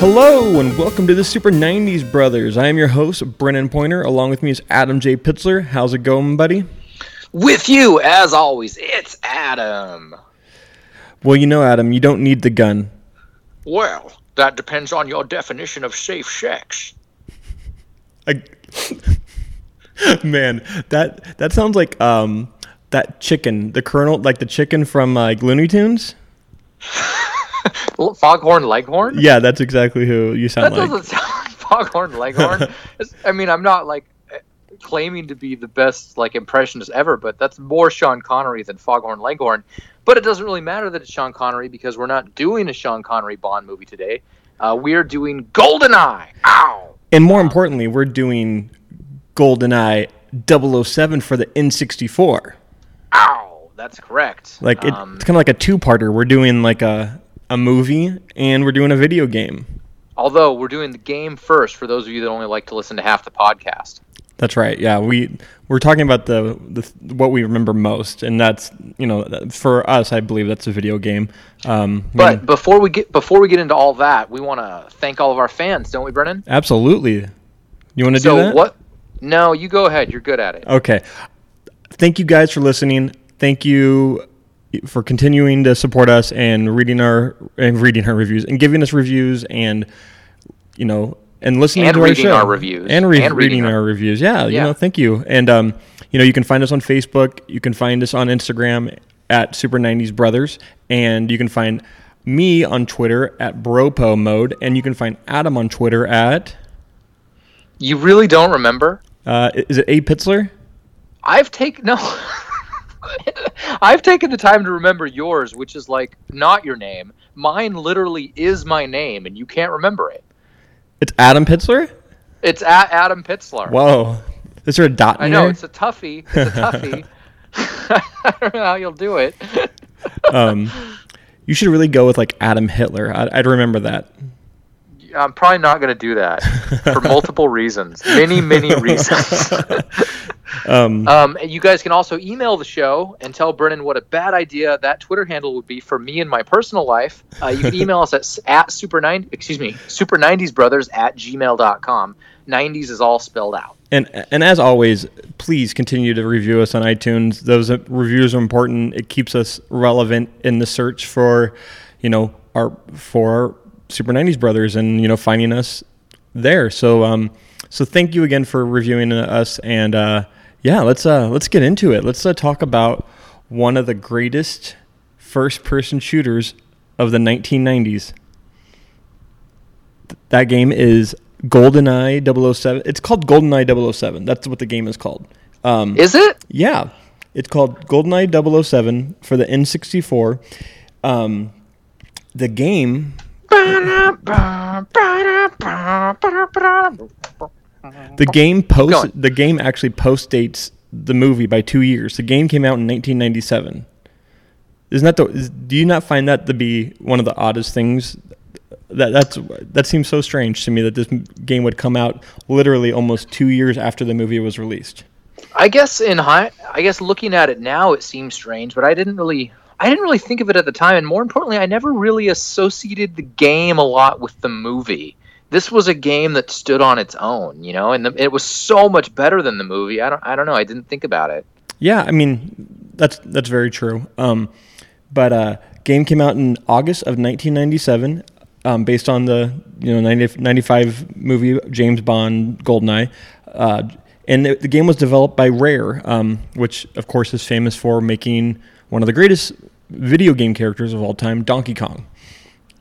Hello and welcome to the Super 90s Brothers. I am your host, Brennan Pointer. Along with me is Adam J. Pitzler. How's it going, buddy? With you, as always, it's Adam. Well, you know, Adam, you don't need the gun. Well, that depends on your definition of safe sex. I... Man, that that sounds like um that chicken, the Colonel, like the chicken from uh, like Looney Tunes. Foghorn Leghorn? Yeah, that's exactly who you sound that like. doesn't sound like Foghorn Leghorn. I mean, I'm not like claiming to be the best like impressionist ever, but that's more Sean Connery than Foghorn Leghorn. But it doesn't really matter that it's Sean Connery because we're not doing a Sean Connery Bond movie today. Uh, we are doing Goldeneye. Ow! And more importantly, we're doing GoldenEye 007 for the N64. Ow! That's correct. Like it, Um, it's kind of like a two-parter. We're doing like a a movie and we're doing a video game. although we're doing the game first for those of you that only like to listen to half the podcast. That's right. Yeah, we we're talking about the, the what we remember most, and that's you know for us, I believe that's a video game. Um, But before we get before we get into all that, we want to thank all of our fans, don't we, Brennan? absolutely, you want to so do that? what? No, you go ahead. You're good at it. Okay. Thank you guys for listening. Thank you for continuing to support us and reading our and reading our reviews and giving us reviews and you know and listening And to reading our show our reviews. and, re- And reading, reading our them. reviews. Yeah, you know, thank you. And um, you know, you can find us on Facebook. You can find us on Instagram at Super 90s Brothers, and you can find me on Twitter at Bropo Mode, and you can find Adam on Twitter at You really don't remember? uh, is it A Pitzler? I've taken no. I've taken the time to remember yours, which is like not your name. Mine literally is my name, and you can't remember it. It's Adam Pitzler. It's at Adam Pitzler. Whoa, is there a dot I know there? it's a toughie. It's a toughie. I don't know how you'll do it. um, you should really go with like Adam Hitler. I'd, I'd remember that. I'm probably not going to do that for multiple reasons, many, many reasons. Um, um, you guys can also email the show and tell Brennan what a bad idea that Twitter handle would be for me in my personal life. Uh, you can email us at, at super nine, excuse me, super 90s brothers at gmail.com. 90s is all spelled out. and and as always, please continue to review us on iTunes. Those uh, reviews are important. It keeps us relevant in the search for, you know, our for our Super 90s brothers and you know finding us there. So um, so thank you again for reviewing us and uh, yeah, let's uh let's get into it. Let's uh, talk about one of the greatest first-person shooters of the 1990s. Th- That game is GoldenEye 007. It's called GoldenEye 007. That's what the game is called. Um, Is it? yeah, it's called GoldenEye 007 for the N64. Um, the game, the oh. game post, the game actually post dates the movie by two years. The game came out in 1997. Isn't that the? Is, do you not find that to be one of the oddest things? That that's that seems so strange to me that this game would come out literally almost two years after the movie was released. I guess in high, I guess looking at it now, it seems strange, but I didn't really, I didn't really think of it at the time, and more importantly, I never really associated the game a lot with the movie. This was a game that stood on its own, you know, and the, it was so much better than the movie. I don't, I don't know. I didn't think about it. Yeah, I mean that's that's very true. Um, but uh, game came out in August of 1997, um, based on the you know 90, 95 movie James Bond GoldenEye, uh, and the, the game was developed by Rare, um, which of course is famous for making one of the greatest video game characters of all time, Donkey Kong.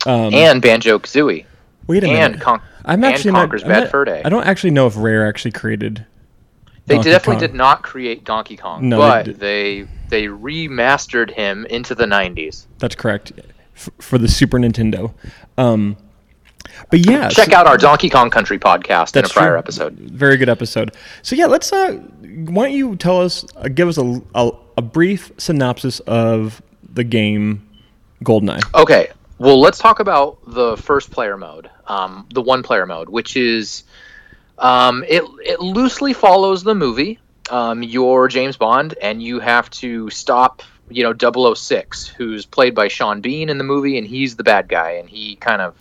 Um, and Banjo Kazooie. Wait a and minute, Con- I'm actually not, Conker's I'm Bad not- Fur Day. I don't actually know if Rare actually created. They Donkey definitely Kong. did not create Donkey Kong, No, they but did- they they remastered him into the 90s. That's correct. F- for the Super Nintendo. Um, but yeah, Check so- out our Donkey Kong Country podcast in a prior true. episode. Very good episode. So yeah, let's. Uh, why don't you tell us, uh, give us a, a a brief synopsis of the game GoldenEye. Okay, well, let's talk about the first player mode, um, the one player mode, which is um, it it loosely follows the movie. Um, you're James Bond, and you have to stop, you know, 006, who's played by Sean Bean in the movie, and he's the bad guy, and he kind of,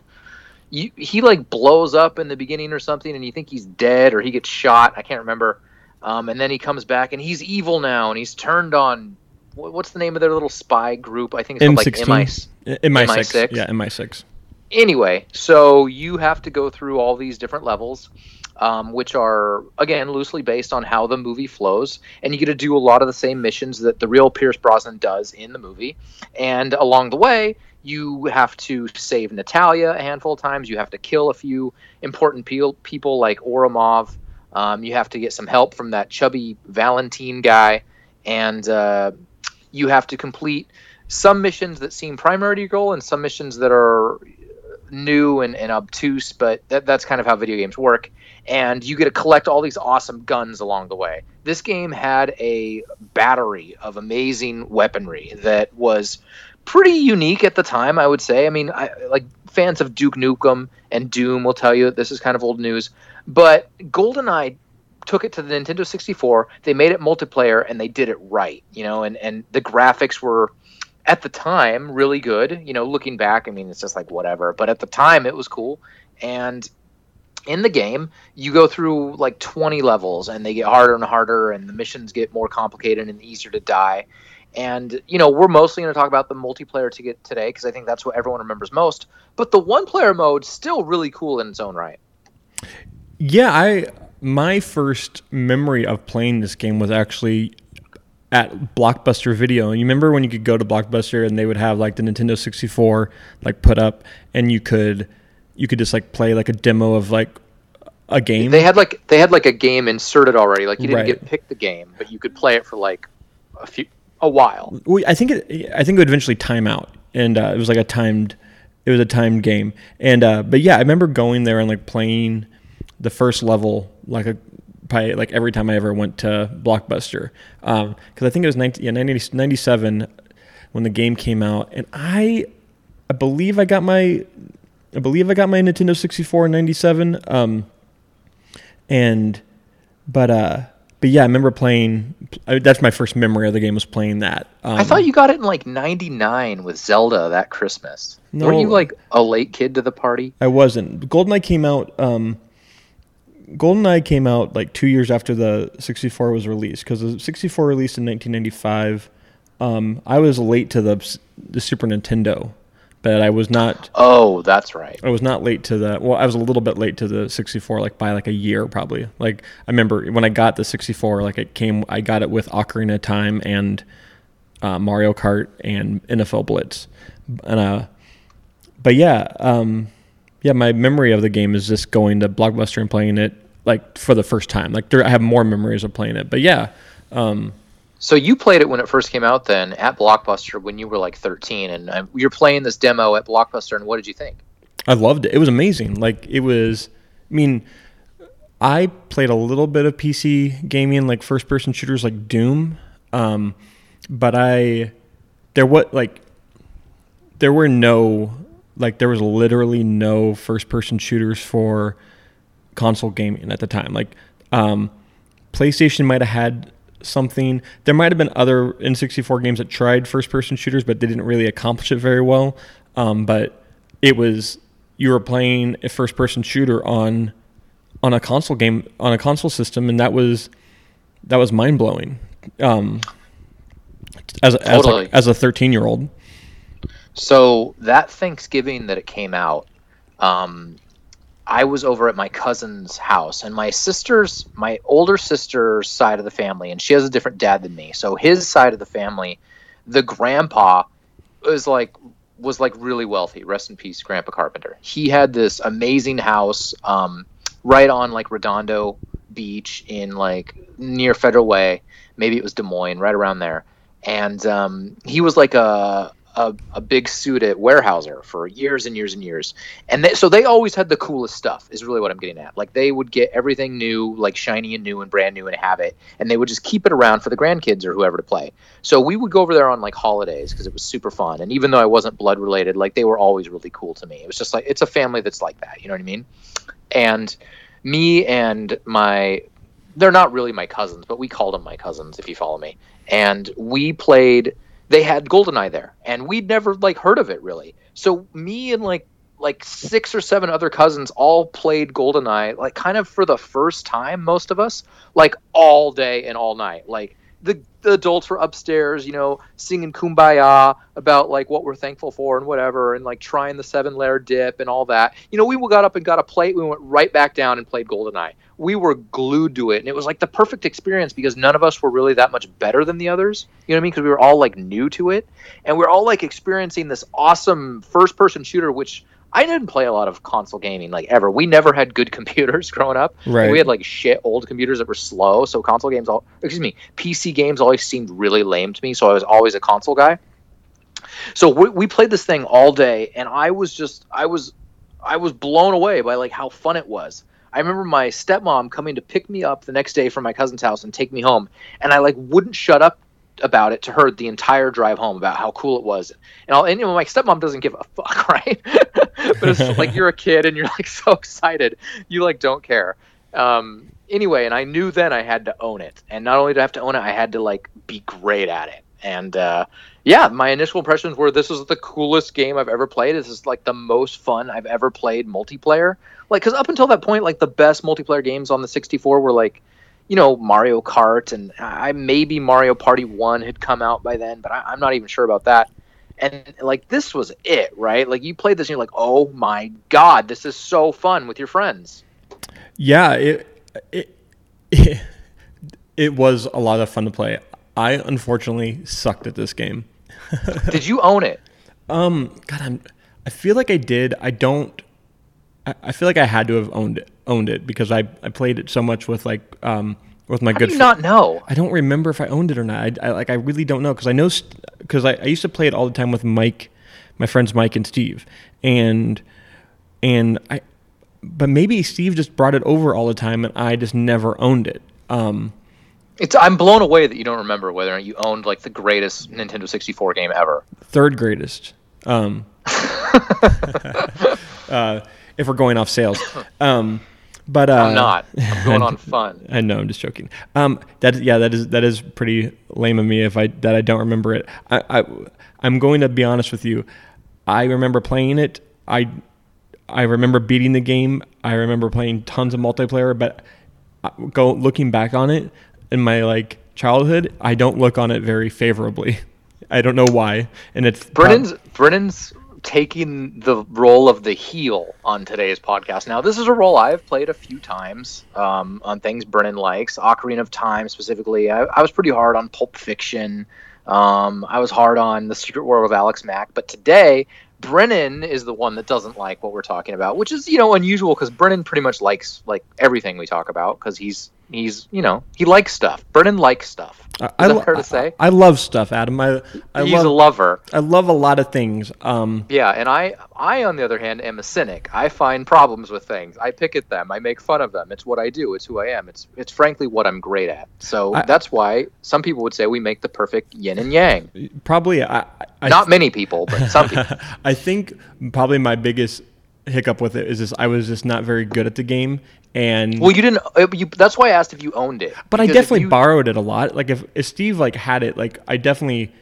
you, he like blows up in the beginning or something, and you think he's dead or he gets shot. I can't remember. Um, and then he comes back and he's evil now, and he's turned on. What's the name of their little spy group? I think it's called like MI. MI6. Yeah, in MI6. Anyway, so you have to go through all these different levels um, which are again loosely based on how the movie flows, and you get to do a lot of the same missions that the real Pierce Brosnan does in the movie. And along the way, you have to save Natalia a handful of times. You have to kill a few important pe- people like Ourumov. Um, you have to get some help from that chubby Valentine guy, and uh, you have to complete some missions that seem primary goal and some missions that are new and, and obtuse, but that, that's kind of how video games work and you get to collect all these awesome guns along the way. This game had a battery of amazing weaponry that was pretty unique at the time, I would say. I mean, I, like fans of Duke Nukem and Doom will tell you that this is kind of old news, but GoldenEye took it to the Nintendo 64. They made it multiplayer and they did it right, you know, and and the graphics were at the time really good. You know, looking back, I mean, it's just like whatever, but at the time it was cool and in the game, you go through like 20 levels and they get harder and harder and the missions get more complicated and easier to die. And, you know, we're mostly going to talk about the multiplayer to get today because I think that's what everyone remembers most. But the one player mode still really cool in its own right. Yeah, I my first memory of playing this game was actually at Blockbuster Video. And you remember when you could go to Blockbuster and they would have like the Nintendo 64 like put up and you could you could just like play like a demo of like a game. They had like they had like a game inserted already. Like you didn't right. get pick the game, but you could play it for like a few a while. I think it I think it would eventually time out, and uh, it was like a timed it was a timed game. And uh, but yeah, I remember going there and like playing the first level like a probably like every time I ever went to Blockbuster because um, I think it was 19, yeah, 90, 97 when the game came out, and I I believe I got my I believe I got my Nintendo 64 in 97. Um, and, but, uh, but yeah, I remember playing. That's my first memory of the game was playing that. Um, I thought you got it in like '99 with Zelda that Christmas. No, Were you like a late kid to the party? I wasn't. GoldenEye came out. Um, GoldenEye came out like two years after the 64 was released because the 64 released in 1995. Um, I was late to the the Super Nintendo but I was not. Oh, that's right. I was not late to the. Well, I was a little bit late to the 64, like by like a year probably. Like I remember when I got the 64, like it came. I got it with Ocarina of Time and uh, Mario Kart and NFL Blitz, and uh, but yeah, um, yeah. My memory of the game is just going to Blockbuster and playing it like for the first time. Like there, I have more memories of playing it, but yeah. Um, so you played it when it first came out, then at Blockbuster when you were like 13, and um, you're playing this demo at Blockbuster. And what did you think? I loved it. It was amazing. Like it was. I mean, I played a little bit of PC gaming, like first-person shooters, like Doom. Um, but I, there what like, there were no like there was literally no first-person shooters for console gaming at the time. Like, um, PlayStation might have had something. There might have been other N64 games that tried first person shooters, but they didn't really accomplish it very well. Um, but it was you were playing a first person shooter on on a console game on a console system, and that was that was mind blowing. Um, as totally. as, like, as a thirteen year old. So that Thanksgiving that it came out, um, I was over at my cousin's house, and my sister's, my older sister's side of the family, and she has a different dad than me. So his side of the family, the grandpa was like was like really wealthy. Rest in peace, Grandpa Carpenter. He had this amazing house um, right on like Redondo Beach in like near Federal Way. Maybe it was Des Moines, right around there. And um, he was like a a, a big suit at Weyerhaeuser for years and years and years, and they, so they always had the coolest stuff. Is really what I'm getting at. Like they would get everything new, like shiny and new and brand new, and have it, and they would just keep it around for the grandkids or whoever to play. So we would go over there on like holidays because it was super fun. And even though I wasn't blood related, like they were always really cool to me. It was just like it's a family that's like that. You know what I mean? And me and my they're not really my cousins, but we called them my cousins if you follow me. And we played they had Goldeneye there, and we'd never like heard of it really. So me and like like six or seven other cousins all played GoldenEye, like kind of for the first time, most of us, like all day and all night. Like the, the adults were upstairs, you know, singing kumbaya about like what we're thankful for and whatever, and like trying the seven layer dip and all that. You know, we got up and got a plate. We went right back down and played GoldenEye. We were glued to it, and it was like the perfect experience because none of us were really that much better than the others. You know what I mean? Because we were all like new to it, and we are all like experiencing this awesome first person shooter, which I didn't play a lot of console gaming like ever. We never had good computers growing up. Right. we had like shit old computers that were slow. So console games, all excuse me, PC games always seemed really lame to me. So I was always a console guy. So we, we played this thing all day, and I was just I was I was blown away by like how fun it was. I remember my stepmom coming to pick me up the next day from my cousin's house and take me home, and I like wouldn't shut up about it to her the entire drive home about how cool it was. And, I'll, and you know, my stepmom doesn't give a fuck, right? But it's like you're a kid and you're like so excited, you like don't care. Um, anyway, and I knew then I had to own it, and not only did I have to own it, I had to like be great at it. And uh, yeah, my initial impressions were this is the coolest game I've ever played. This is like the most fun I've ever played multiplayer. Like, because up until that point, like the best multiplayer games on the 64 were like you know Mario Kart and I maybe Mario Party One had come out by then, but I, am not even sure about that. And like this was it, right? Like you played this and you're like, oh my god, this is so fun with your friends. Yeah, it it it, it was a lot of fun to play. I unfortunately sucked at this game. did you own it? Um, God, I'm. I feel like I did. I don't. I, I feel like I had to have owned it owned it because I, I played it so much with like um, with my How good. Do you not know? I don't remember if I owned it or not. I, I like I really don't know because I know because st- I, I used to play it all the time with Mike, my friends Mike and Steve, and and I, but maybe Steve just brought it over all the time and I just never owned it. Um, it's I'm blown away that you don't remember whether or not you owned like the greatest Nintendo 64 game ever. Third greatest. Um, uh, if we're going off sales. Um, but uh, I'm not. I'm going on fun. I know. I'm just joking. Um, that yeah, that is that is pretty lame of me if I that I don't remember it. I, I I'm going to be honest with you. I remember playing it. I I remember beating the game. I remember playing tons of multiplayer. But uh, go looking back on it in my like childhood, I don't look on it very favorably. I don't know why. And it's Brennan's Brennan's taking the role of the heel on today's podcast. Now, this is a role I've played a few times um, on things Brennan likes. Ocarina of Time, specifically. I, I was pretty hard on Pulp Fiction. Um, I was hard on The Secret World of Alex Mack. But today, Brennan is the one that doesn't like what we're talking about, which is you know unusual because Brennan pretty much likes like everything we talk about because he's he's you know he likes stuff. Brennan likes stuff. Is I, that fair to say? I, I, love stuff, Adam. I, I he's love, a lover. I love a lot of things. Um, yeah, and I I on the other hand am a cynic. I find problems with things. I pick at them. I make fun of them. It's what I do. It's who I am. It's it's frankly what I'm great at. So I, that's why some people would say we make the perfect yin and yang. Probably. I, Not many people, but some people. I think probably my biggest hiccup with it is just I was just not very good at the game and well you didn't uh, you, that's why i asked if you owned it but i definitely you, borrowed it a lot like if, if steve like had it like i definitely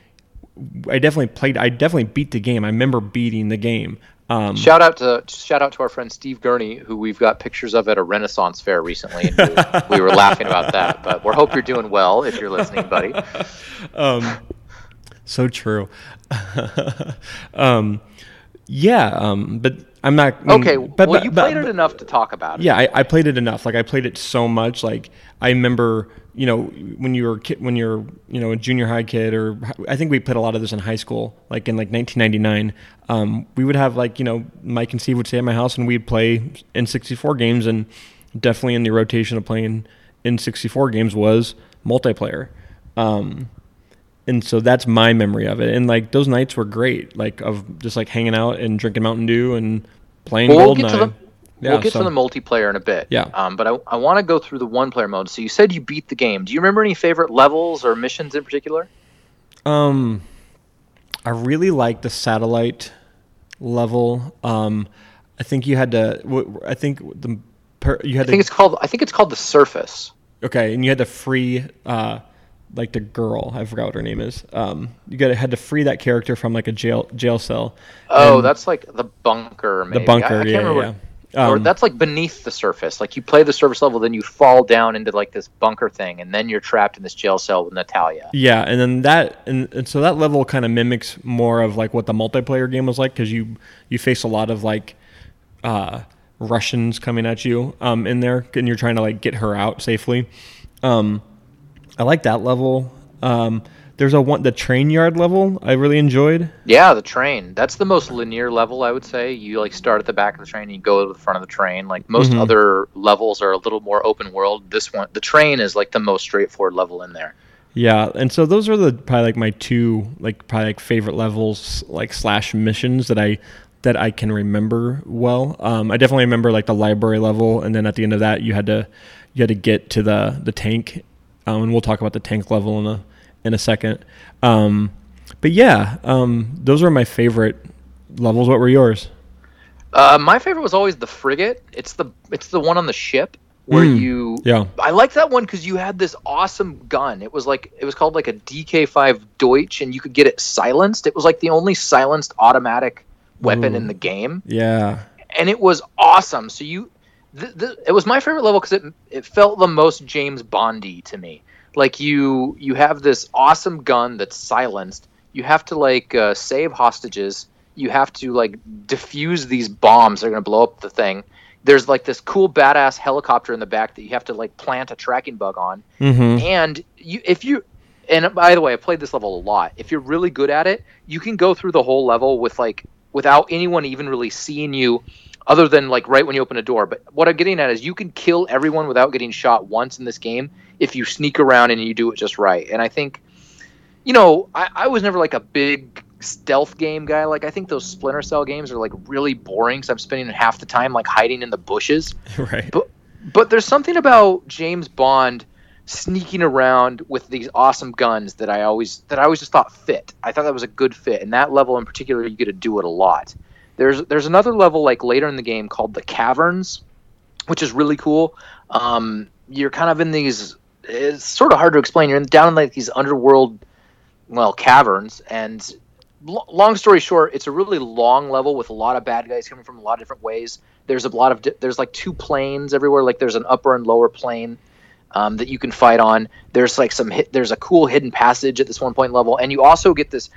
i definitely played i definitely beat the game i remember beating the game um, shout out to shout out to our friend Steve Gurney, who we've got pictures of at a Renaissance fair recently. And we, we were laughing about that, but we hope you're doing well if you're listening, buddy. Um, so true. um, yeah, um, but I'm not mm, okay. But, well, but, you played but, it enough to talk about it. Yeah, I, I, played it enough. Like I played it so much. Like I remember, you know, when you were kid, when you're you know a junior high kid, or I think we played a lot of this in high school. Like in like 1999, um, we would have like you know Mike and Steve would stay at my house and we'd play N64 games, and definitely in the rotation of playing N64 games was multiplayer. Um, and so that's my memory of it. And like those nights were great, like of just like hanging out and drinking Mountain Dew and playing well, Goldeneye. We'll get, to the, yeah, we'll get so, to the multiplayer in a bit. Yeah. Um, but I, I want to go through the one player mode. So you said you beat the game. Do you remember any favorite levels or missions in particular? Um, I really like the satellite level. Um, I think you had to. I think the you had. I think to, it's called. I think it's called the surface. Okay, and you had to free uh, like the girl. I forgot what her name is. Um, you got had to free that character from like a jail jail cell. Oh, And that's like the bunker. Maybe. the bunker. I, I can't yeah, remember. yeah. or Um, that's like beneath the surface. Like you play the surface level, then you fall down into like this bunker thing, and then you're trapped in this jail cell with Natalia. Yeah, and then that and, and so that level kind of mimics more of like what the multiplayer game was like because you you face a lot of like uh, Russians coming at you um, in there, and you're trying to like get her out safely. Um, I like that level. Um, there's a one the train yard level I really enjoyed. Yeah, the train. That's the most linear level, I would say. You like start at the back of the train and you go to the front of the train. Like most Mhm. other levels are a little more open world. This one, the train is like the most straightforward level in there. Yeah, and so those are the probably like my two like probably like favorite levels like slash missions that I that I can remember well. Um, I definitely remember like the library level, and then at the end of that you had to you had to get to the the tank, um, and we'll talk about the tank level in a in a second. Um, but yeah, um, those are my favorite levels. What were yours? Uh, my favorite was always the frigate. It's the it's the one on the ship where Mm, you. Yeah, I like that one because you had this awesome gun. It was like it was called like a DK5 Deutsch, and you could get it silenced. It was like the only silenced automatic weapon Ooh. in the game. yeah, and it was awesome. So you, th- th- it was my favorite level because it it felt the most James Bondy to me. Like you you have this awesome gun that's silenced. You have to like uh, save hostages. You have to like defuse these bombs that are gonna blow up the thing. There's like this cool badass helicopter in the back that you have to like plant a tracking bug on mm-hmm. and you if you and by the way i played this level a lot if you're really good at it you can go through the whole level with like without anyone even really seeing you other than like right when you open a door but what i'm getting at is you can kill everyone without getting shot once in this game if you sneak around and you do it just right and i think you know i, I was never like a big stealth game guy like i think those splinter cell games are like really boring because i'm spending half the time like hiding in the bushes right. but there's something about James Bond sneaking around with these awesome guns that I always that I always just thought fit. I thought that was a good fit, and that level in particular, you get to do it a lot. There's there's another level like later in the game called the Caverns, which is really cool. Um, you're kind of in these. It's sort of hard to explain. You're in, down in like these underworld, well, caverns, and l- long story short, it's a really long level with a lot of bad guys coming from a lot of different ways there's a lot of di- there's like two planes everywhere like there's an upper and lower plane um, that you can fight on there's like some hit there's a cool hidden passage at this one point level and you also get this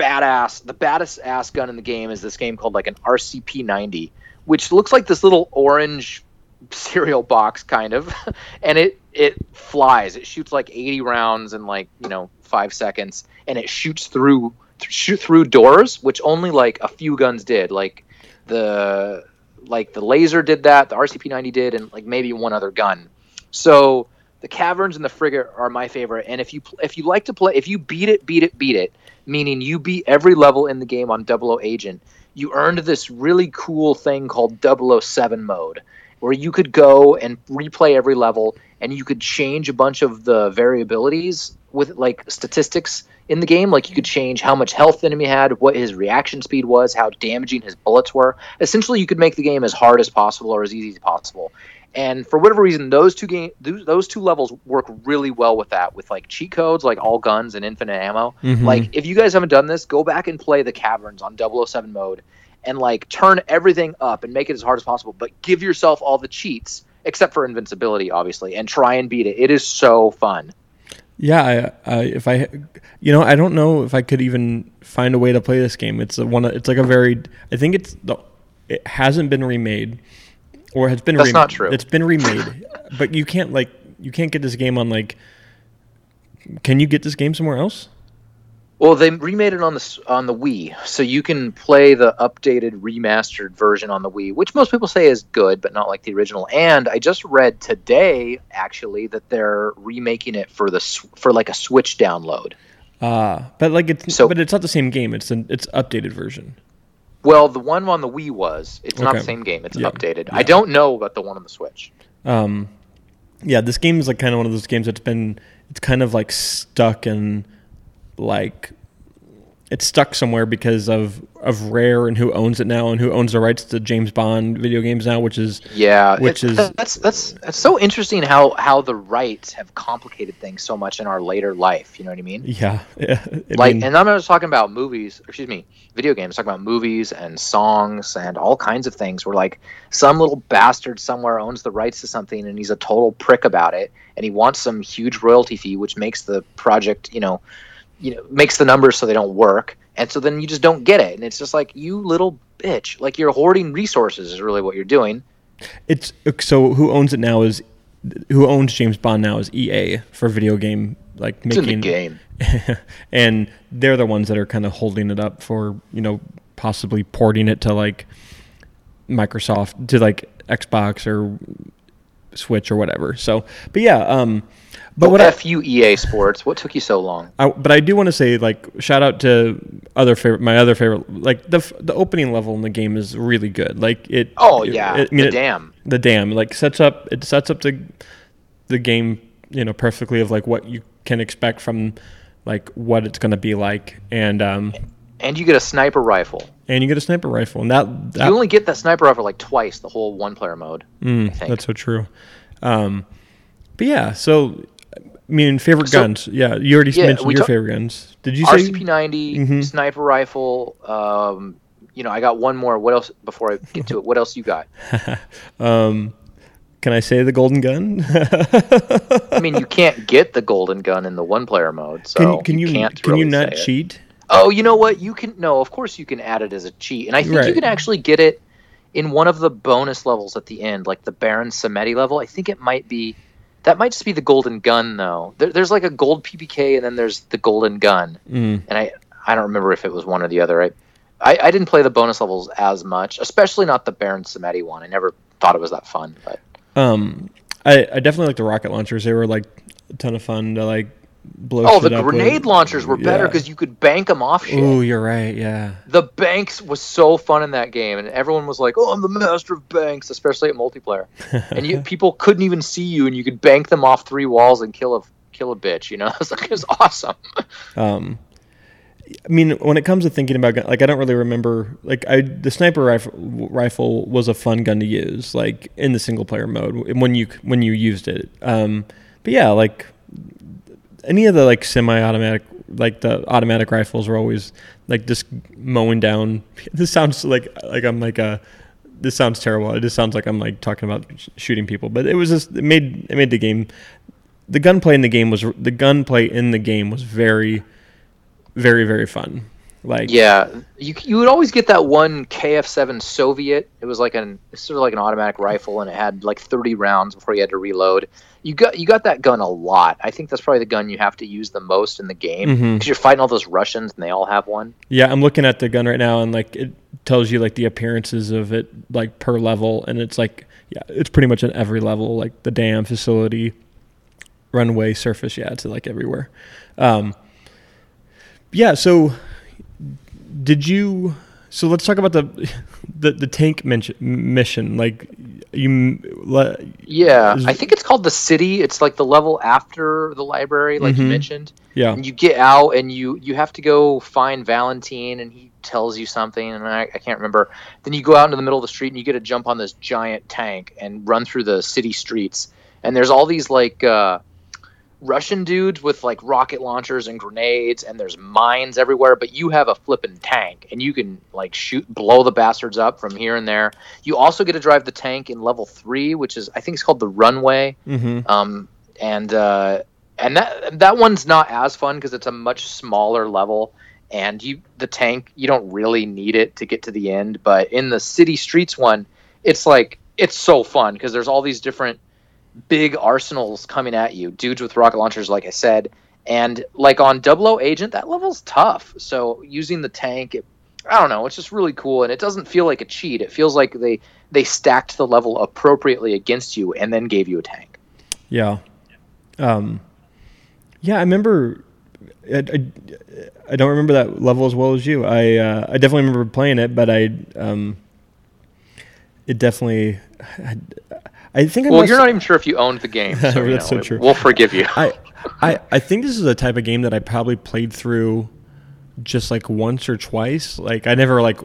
badass the baddest ass gun in the game is this game called like an rcp 90 which looks like this little orange cereal box kind of and it it flies it shoots like 80 rounds in like you know five seconds and it shoots through shoot through doors which only like a few guns did like the like the laser did that, the RCP-90 did, and like maybe one other gun. So the caverns and the frigate are my favorite. And if you if you like to play, if you beat it, beat it, beat it, meaning you beat every level in the game on 00 Agent, you earned this really cool thing called 007 mode, where you could go and replay every level, and you could change a bunch of the variabilities with like statistics in the game. Like you could change how much health the enemy had, what his reaction speed was, how damaging his bullets were. Essentially, you could make the game as hard as possible or as easy as possible. And for whatever reason, those two game those, those two levels work really well with that, with like cheat codes, like all guns and infinite ammo. Mhm. Like if you guys haven't done this, go back and play the caverns on 007 mode, and like turn everything up and make it as hard as possible, but give yourself all the cheats except for invincibility, obviously, and try and beat it. It is so fun. Yeah, I, I, if I, you know, I don't know if I could even find a way to play this game. It's a one. It's like a very. I think it's the. It hasn't been remade, or has been. That's rem- not true. It's been remade, but you can't like you can't get this game on like. Can you get this game somewhere else? Well, they remade it on the on the Wii, so you can play the updated remastered version on the Wii, which most people say is good, but not like the original. And I just read today, actually, that they're remaking it for the for like a Switch download. Uh, but like it's So- but it's not the same game. It's an it's updated version. Well, the one on the Wii was. It's not Okay. the same game. It's Yeah. updated. Yeah. I don't know about the one on the Switch. Um, yeah, this game is like kind of one of those games that's been it's kind of like stuck in like it's stuck somewhere because of of Rare and who owns it now and who owns the rights to James Bond video games now, which is yeah, which is that's that's that's so interesting how how the rights have complicated things so much in our later life. You know what I mean? yeah, yeah I like, mean, and I'm not just talking about movies. Excuse me, video games. Talking about movies and songs and all kinds of things. Where like some little bastard somewhere owns the rights to something and he's a total prick about it, and he wants some huge royalty fee, which makes the project, you know, you know, makes the numbers so they don't work, and so then you just don't get it, and it's just like you little bitch. Like you're hoarding resources is really what you're doing. it's so who owns it now is who owns James Bond now is EA for video game like It's in making the game. and they're the ones that are kind of holding it up for you know possibly porting it to like Microsoft to like Xbox or Switch or whatever. So, but yeah, um, but what F you EA Sports. What took you so long? I, but I do want to say like shout out to other favorite my other favorite like the the opening level in the game is really good. Like it. Oh it- yeah, it- I mean, the it- dam. the dam like sets up it sets up the the game you know perfectly of like what you can expect from like what it's going to be like and um And you get a sniper rifle. and you get a sniper rifle and that, that you only get that sniper rifle like twice the whole one player mode. mm, think. that's so true um but yeah so i mean favorite So- guns yeah you already Yeah, mentioned your ta- favorite guns did you say RCP 90, Mhm. sniper rifle. Um, you know, I got one more. What else before I get to it? What else you got? um can i say the golden gun I mean, you can't get the golden gun in the one player mode, so can you can you, can't can you not say it. cheat Oh, you know what? You can no. Of course, you can add it as a cheat, and I think you can actually get it in one of the bonus levels at the end, like the Baron Samedi level. I think it might be. That might just be the golden gun, though. There, there's like a gold PPK, and then there's the golden gun, mm. and I I don't remember if it was one or the other. I I, I didn't play the bonus levels as much, especially not the Baron Samedi one. I never thought it was that fun, but um i i definitely like the rocket launchers they were like a ton of fun to like oh, the grenade launchers were better Yeah. because you could bank them off shit. oh you're right yeah the banks was so fun in that game and everyone was like oh i'm the master of banks especially at multiplayer and you people couldn't even see you and you could bank them off three walls and kill a kill a bitch you know it's like it was awesome Um, I mean, when it comes to thinking about gun, like I don't really remember. Like I, the sniper rifle, rifle was a fun gun to use, like in the single player mode when you when you used it. Um, but yeah, like any of the like semi-automatic, like the automatic rifles were always like just mowing down. This sounds like like I'm like a. This sounds terrible. It just sounds like I'm like talking about sh- shooting people, but it was just it made it made the game. The gunplay in the game was the gunplay in the game was very very very fun. Like yeah you, you would always get that one kf7 soviet it was like an sort of like an automatic rifle and it had like 30 rounds before you had to reload you got you got that gun a lot i think that's probably the gun you have to use the most in the game because Mhm. you're fighting all those russians and they all have one yeah, I'm looking at the gun right now and like it tells you like the appearances of it like per level and it's like yeah, it's pretty much at every level like the dam facility, runway, surface, yeah, it's like everywhere. Um yeah, so did you so let's talk about the the, the tank mention, mission like you le- Yeah, I think it's called the city. It's like the level after the library, like you Mhm. mentioned. yeah And you get out and you you have to go find Valentine, and he tells you something, and I, I can't remember. Then you go out into the middle of the street, and you get to jump on this giant tank and run through the city streets. And there's all these like uh, Russian dudes with like rocket launchers and grenades, and there's mines everywhere. But you have a flippin' tank, and you can like shoot, blow the bastards up from here and there. You also get to drive the tank in level three, which is I think it's called the runway hmm um, and uh, and that that one's not as fun because it's a much smaller level, and you the tank you don't really need it to get to the end. But in the city streets one, it's like it's so fun because there's all these different big arsenals coming at you, dudes with rocket launchers, like I said, and like on Double O Agent, that level's tough. So using the tank, it, I don't know, it's just really cool, and it doesn't feel like a cheat. It feels like they they stacked the level appropriately against you and then gave you a tank. Yeah. Um, yeah, I remember. I, I, I don't remember that level as well as you. I uh, I definitely remember playing it, but I um, it definitely. I, I think I Well, you're not even sure if you owned the game, so you That's know, so true. we'll forgive you. I, I I think this is a type of game that I probably played through just like once or twice. Like I never like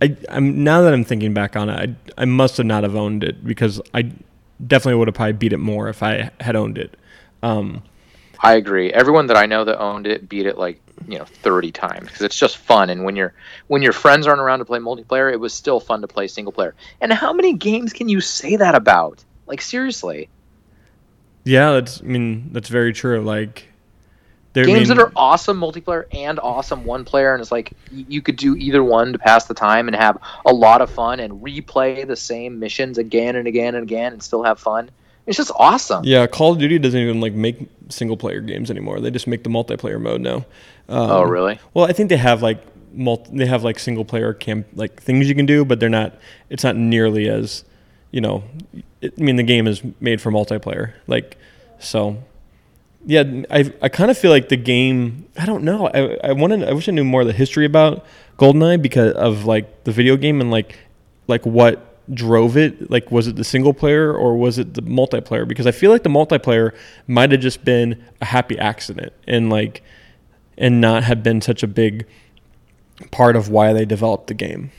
I I'm now that I'm thinking back on it, I I must have not have owned it because I definitely would have probably beat it more if I had owned it. Um, I agree. Everyone that I know that owned it beat it like you know 30 times because it's just fun. And when your when your friends aren't around to play multiplayer, it was still fun to play single player. And how many games can you say that about? Like seriously. Yeah, that's. I mean, that's very true. Like games I mean, that are awesome multiplayer and awesome one player, and it's like you could do either one to pass the time and have a lot of fun and replay the same missions again and again and again and still have fun. It's just awesome. Yeah, Call of Duty doesn't even like make single player games anymore. They just make the multiplayer mode now. Um, oh, really? Well, I think they have like multi, they have like single player camp like things you can do, but they're not. It's not nearly as you know. It, I mean, the game is made for multiplayer. Like so, yeah. I I kind of feel like the game. I don't know. I I wanted. I wish I knew more of the history about GoldenEye because of like the video game and like like what drove it? Like, was it the single player or was it the multiplayer? Because I feel like the multiplayer might have just been a happy accident and like, and not have been such a big part of why they developed the game.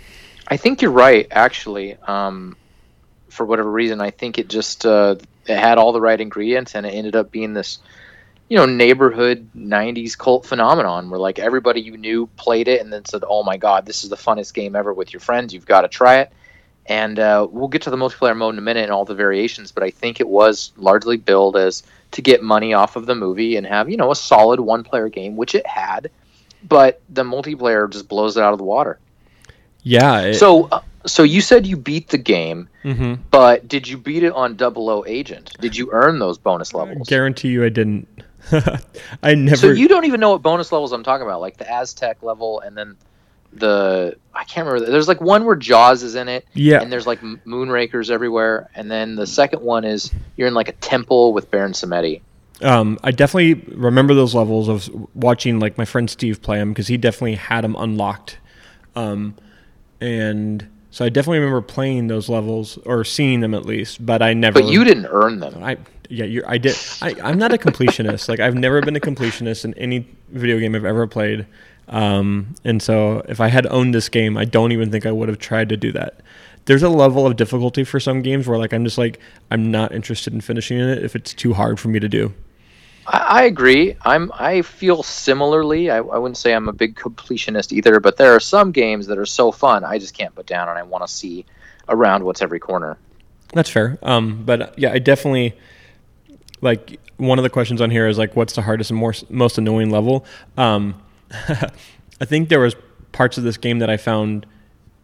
I think you're right, actually. Um, for whatever reason, I think it just uh, it had all the right ingredients, and it ended up being this, you know, neighborhood '90s cult phenomenon where like everybody you knew played it, and then said, "Oh my God, this is the funnest game ever with your friends. You've got to try it." And uh, we'll get to the multiplayer mode in a minute and all the variations, but I think it was largely billed as to get money off of the movie and have, you know, a solid one player game, which it had, but the multiplayer just blows it out of the water. Yeah. It... So, uh, so you said you beat the game, mm-hmm. but did you beat it on Double O Agent? Did you earn those bonus levels? I guarantee you I didn't. I never. So you don't even know what bonus levels I'm talking about, like the Aztec level and then the I can't remember. There's like one where Jaws is in it. Yeah. And there's like moonrakers everywhere. And then the second one is you're in like a temple with Baron Samedi. Um, I definitely remember those levels of watching like my friend Steve play them because he definitely had them unlocked. Um, and so I definitely remember playing those levels or seeing them at least, but I never. But you didn't earn them. I yeah, I did. I, I'm not a completionist. like I've never been a completionist in any video game I've ever played. Um, and so if I had owned this game, I don't even think I would have tried to do that. There's a level of difficulty for some games where like I'm just like I'm not interested in finishing it if it's too hard for me to do. I, agree. I'm I feel similarly. I, I wouldn't say I'm a big completionist either, but there are some games that are so fun I just can't put down, and I want to see around what's every corner. That's fair. Um, but yeah, I definitely like one of the questions on here is like, what's the hardest and more, most annoying level? Um, I think there was parts of this game that I found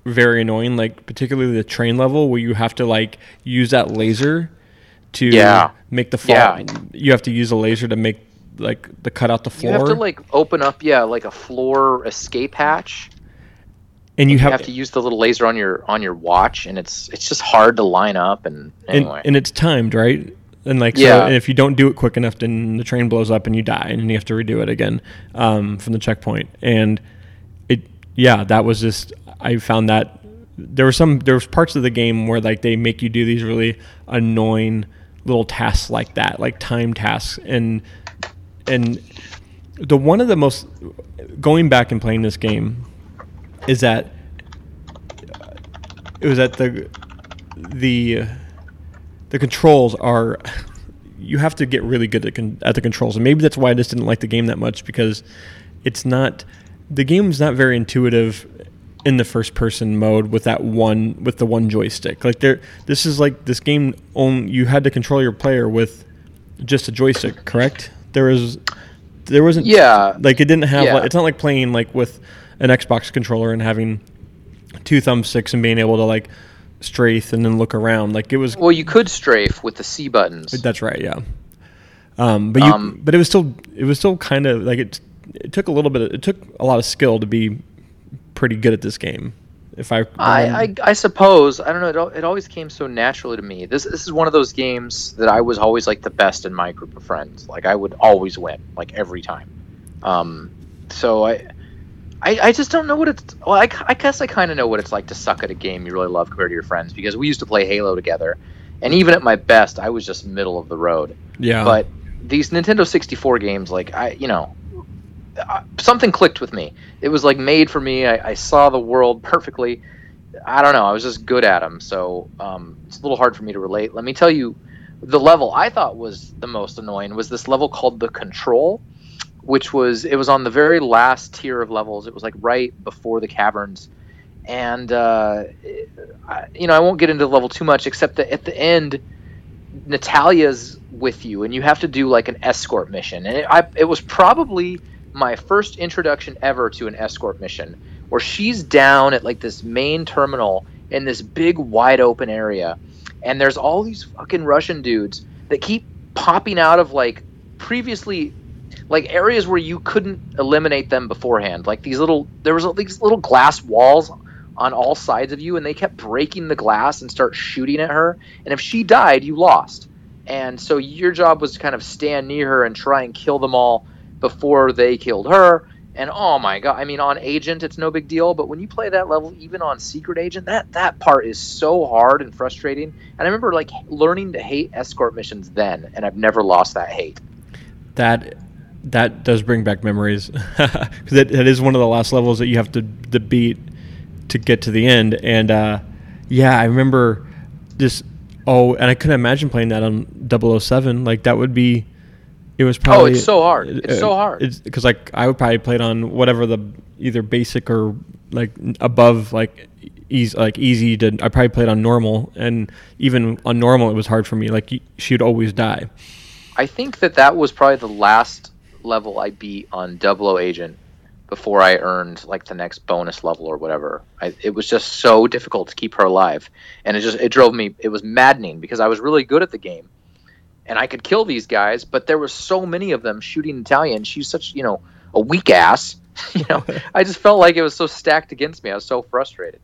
very annoying, like particularly the train level where you have to like use that laser to yeah. make the fall. Yeah. You have to use a laser to make like the cut out the floor. You have to like open up, yeah, like a floor escape hatch. And you, you have, have, to use the little laser on your on your watch, and it's it's just hard to line up. And anyway, and, and it's timed, right? And like, yeah. so and if you don't do it quick enough, then the train blows up and you die, and you have to redo it again um, from the checkpoint. And it, yeah, that was just I found that there were some there was parts of the game where like they make you do these really annoying little tasks like that, like time tasks, and and the one of the most going back and playing this game is that it was at the the the controls are you have to get really good at, con- at the controls, and maybe that's why I just didn't like the game that much because it's not the game is not very intuitive in the first person mode with that one with the one joystick. Like there, this is like this game. On you had to control your player with just a joystick, correct? There was there wasn't yeah like it didn't have yeah. like, it's not like playing like with an Xbox controller and having two thumbsticks and being able to like strafe and then look around. Like it was. Well, you could strafe with the C buttons. That's right. Yeah. Um, but you, um, but it was still, it was still kind of like it. It took a little bit. Of, it took a lot of skill to be pretty good at this game. If I, I, I, I, suppose I don't know. It, it always came so naturally to me. This, this is one of those games that I was always like the best in my group of friends. Like I would always win, like every time. Um, so I, I, I just don't know what it's. Well, I, I guess I kind of know what it's like to suck at a game you really love compared to your friends because we used to play Halo together, and even at my best, I was just middle of the road. Yeah. But these Nintendo 64 games, like I, you know, uh, something clicked with me. It was like made for me. I, I, saw the world perfectly. I don't know. I was just good at them, so um, it's a little hard for me to relate. Let me tell you, the level I thought was the most annoying was this level called the Control, which was it was on the very last tier of levels. It was like right before the caverns, and uh, I, you know I won't get into the level too much, except that at the end, Natalia's with you, and you have to do like an escort mission, and it, I, it was probably my first introduction ever to an escort mission, where she's down at like this main terminal in this big wide open area, and there's all these fucking Russian dudes that keep popping out of like previously like areas where you couldn't eliminate them beforehand. Like these little there was these little glass walls on all sides of you and they kept breaking the glass and start shooting at her. And if she died you lost. And so your job was to kind of stand near her and try and kill them all before they killed her. And oh my god i mean on agent it's no big deal but when you play that level even on secret agent that that part is so hard and frustrating. And i remember like learning to hate escort missions then and i've never lost that hate. That that does bring back memories. Because that, that is one of the last levels that you have to, to beat to get to the end. And uh, yeah i remember this oh and i couldn't imagine playing that on 007 like that would be it was probably oh it's so hard. it's uh, so hard. because like i would probably play it on whatever the either basic or like above like easy like easy to i probably played on normal. And even on normal it was hard for me. Like she'd always die. I think that that was probably the last level I beat on Double O Agent before I earned like the next bonus level or whatever. I, it was just so difficult to keep her alive, and it just it drove me. It was maddening because I was really good at the game, and I could kill these guys, but there were so many of them shooting Italian. She's such you know a weak ass. you know, I just felt like it was so stacked against me. I was so frustrated.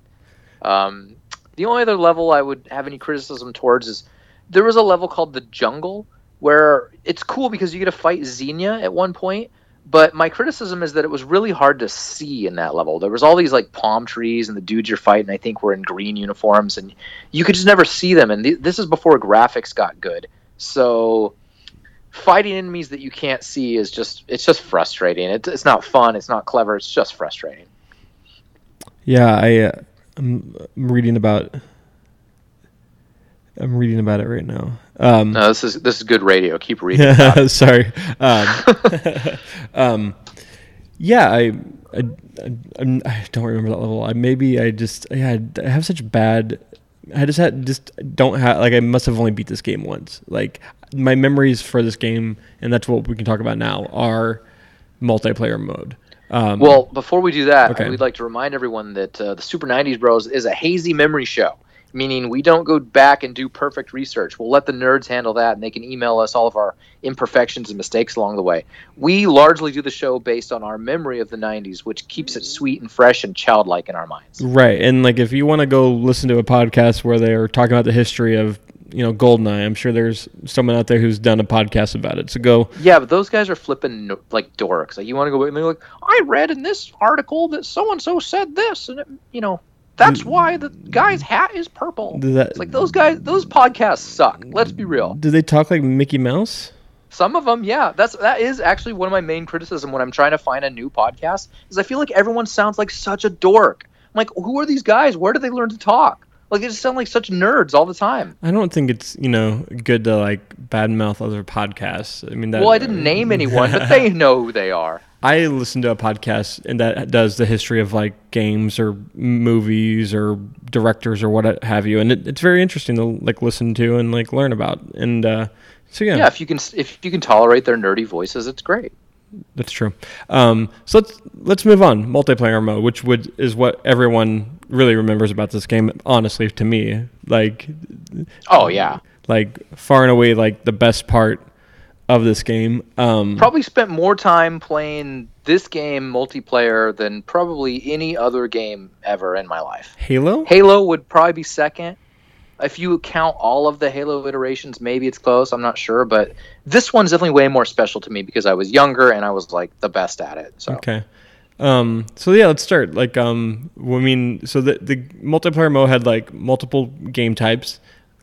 Um, the only other level I would have any criticism towards is there was a level called the Jungle where it's cool because you get to fight Xenia at one point. But my criticism is that it was really hard to see in that level. There was all these like palm trees, and the dudes you're fighting, I think, were in green uniforms, and you could just never see them. And th- this is before graphics got good, so fighting enemies that you can't see is just it's just frustrating. It, it's not fun. It's not clever. It's just frustrating. Yeah, I uh, I'm reading about I'm reading about it right now. Um, no, this is this is good radio. Keep reading. sorry. Um, um, yeah, I, I, I, I, don't remember that level. I maybe I just yeah I have such bad. I just had just don't have like I must have only beat this game once. Like my memories for this game, and that's what we can talk about now, are multiplayer mode. Um, well, before we do that, okay. we'd like to remind everyone that uh, the Super 90s Bros is a hazy memory show meaning we don't go back and do perfect research. We'll let the nerds handle that, and they can email us all of our imperfections and mistakes along the way. We largely do the show based on our memory of the 90s, which keeps it sweet and fresh and childlike in our minds. Right. And like if you want to go listen to a podcast where they're talking about the history of you know goldeneye i'm sure there's someone out there who's done a podcast about it so go yeah but those guys are flipping like dorks like you want to go and they're like i read in this article that so and so said this and it, you know that's mm. why the guy's hat is purple. That, it's like those guys, those podcasts suck. Let's be real. Do they talk like Mickey Mouse? Some of them, yeah. That's that is actually one of my main criticism when I'm trying to find a new podcast. Is I feel like everyone sounds like such a dork. I'm like, who are these guys? Where do they learn to talk? Like they just sound like such nerds all the time. I don't think it's you know good to like badmouth other podcasts. I mean, that, well, I didn't name anyone, but they know who they are. I listen to a podcast and that does the history of like games or movies or directors or what have you, and it, it's very interesting to like listen to and like learn about. And uh, so yeah, yeah, if you can if you can tolerate their nerdy voices, it's great. That's true. Um, so let's let's move on. Multiplayer mode, which would is what everyone really remembers about this game. Honestly, to me, like, oh yeah, like far and away, like the best part of this game. Um, probably spent more time playing this game multiplayer than probably any other game ever in my life. Halo? Halo would probably be second. If you count all of the Halo iterations, maybe it's close. I'm not sure, but this one's definitely way more special to me because I was younger and I was like the best at it. So. Okay. Um, so yeah, let's start. Like, um, I mean, so the the multiplayer mode had like multiple game types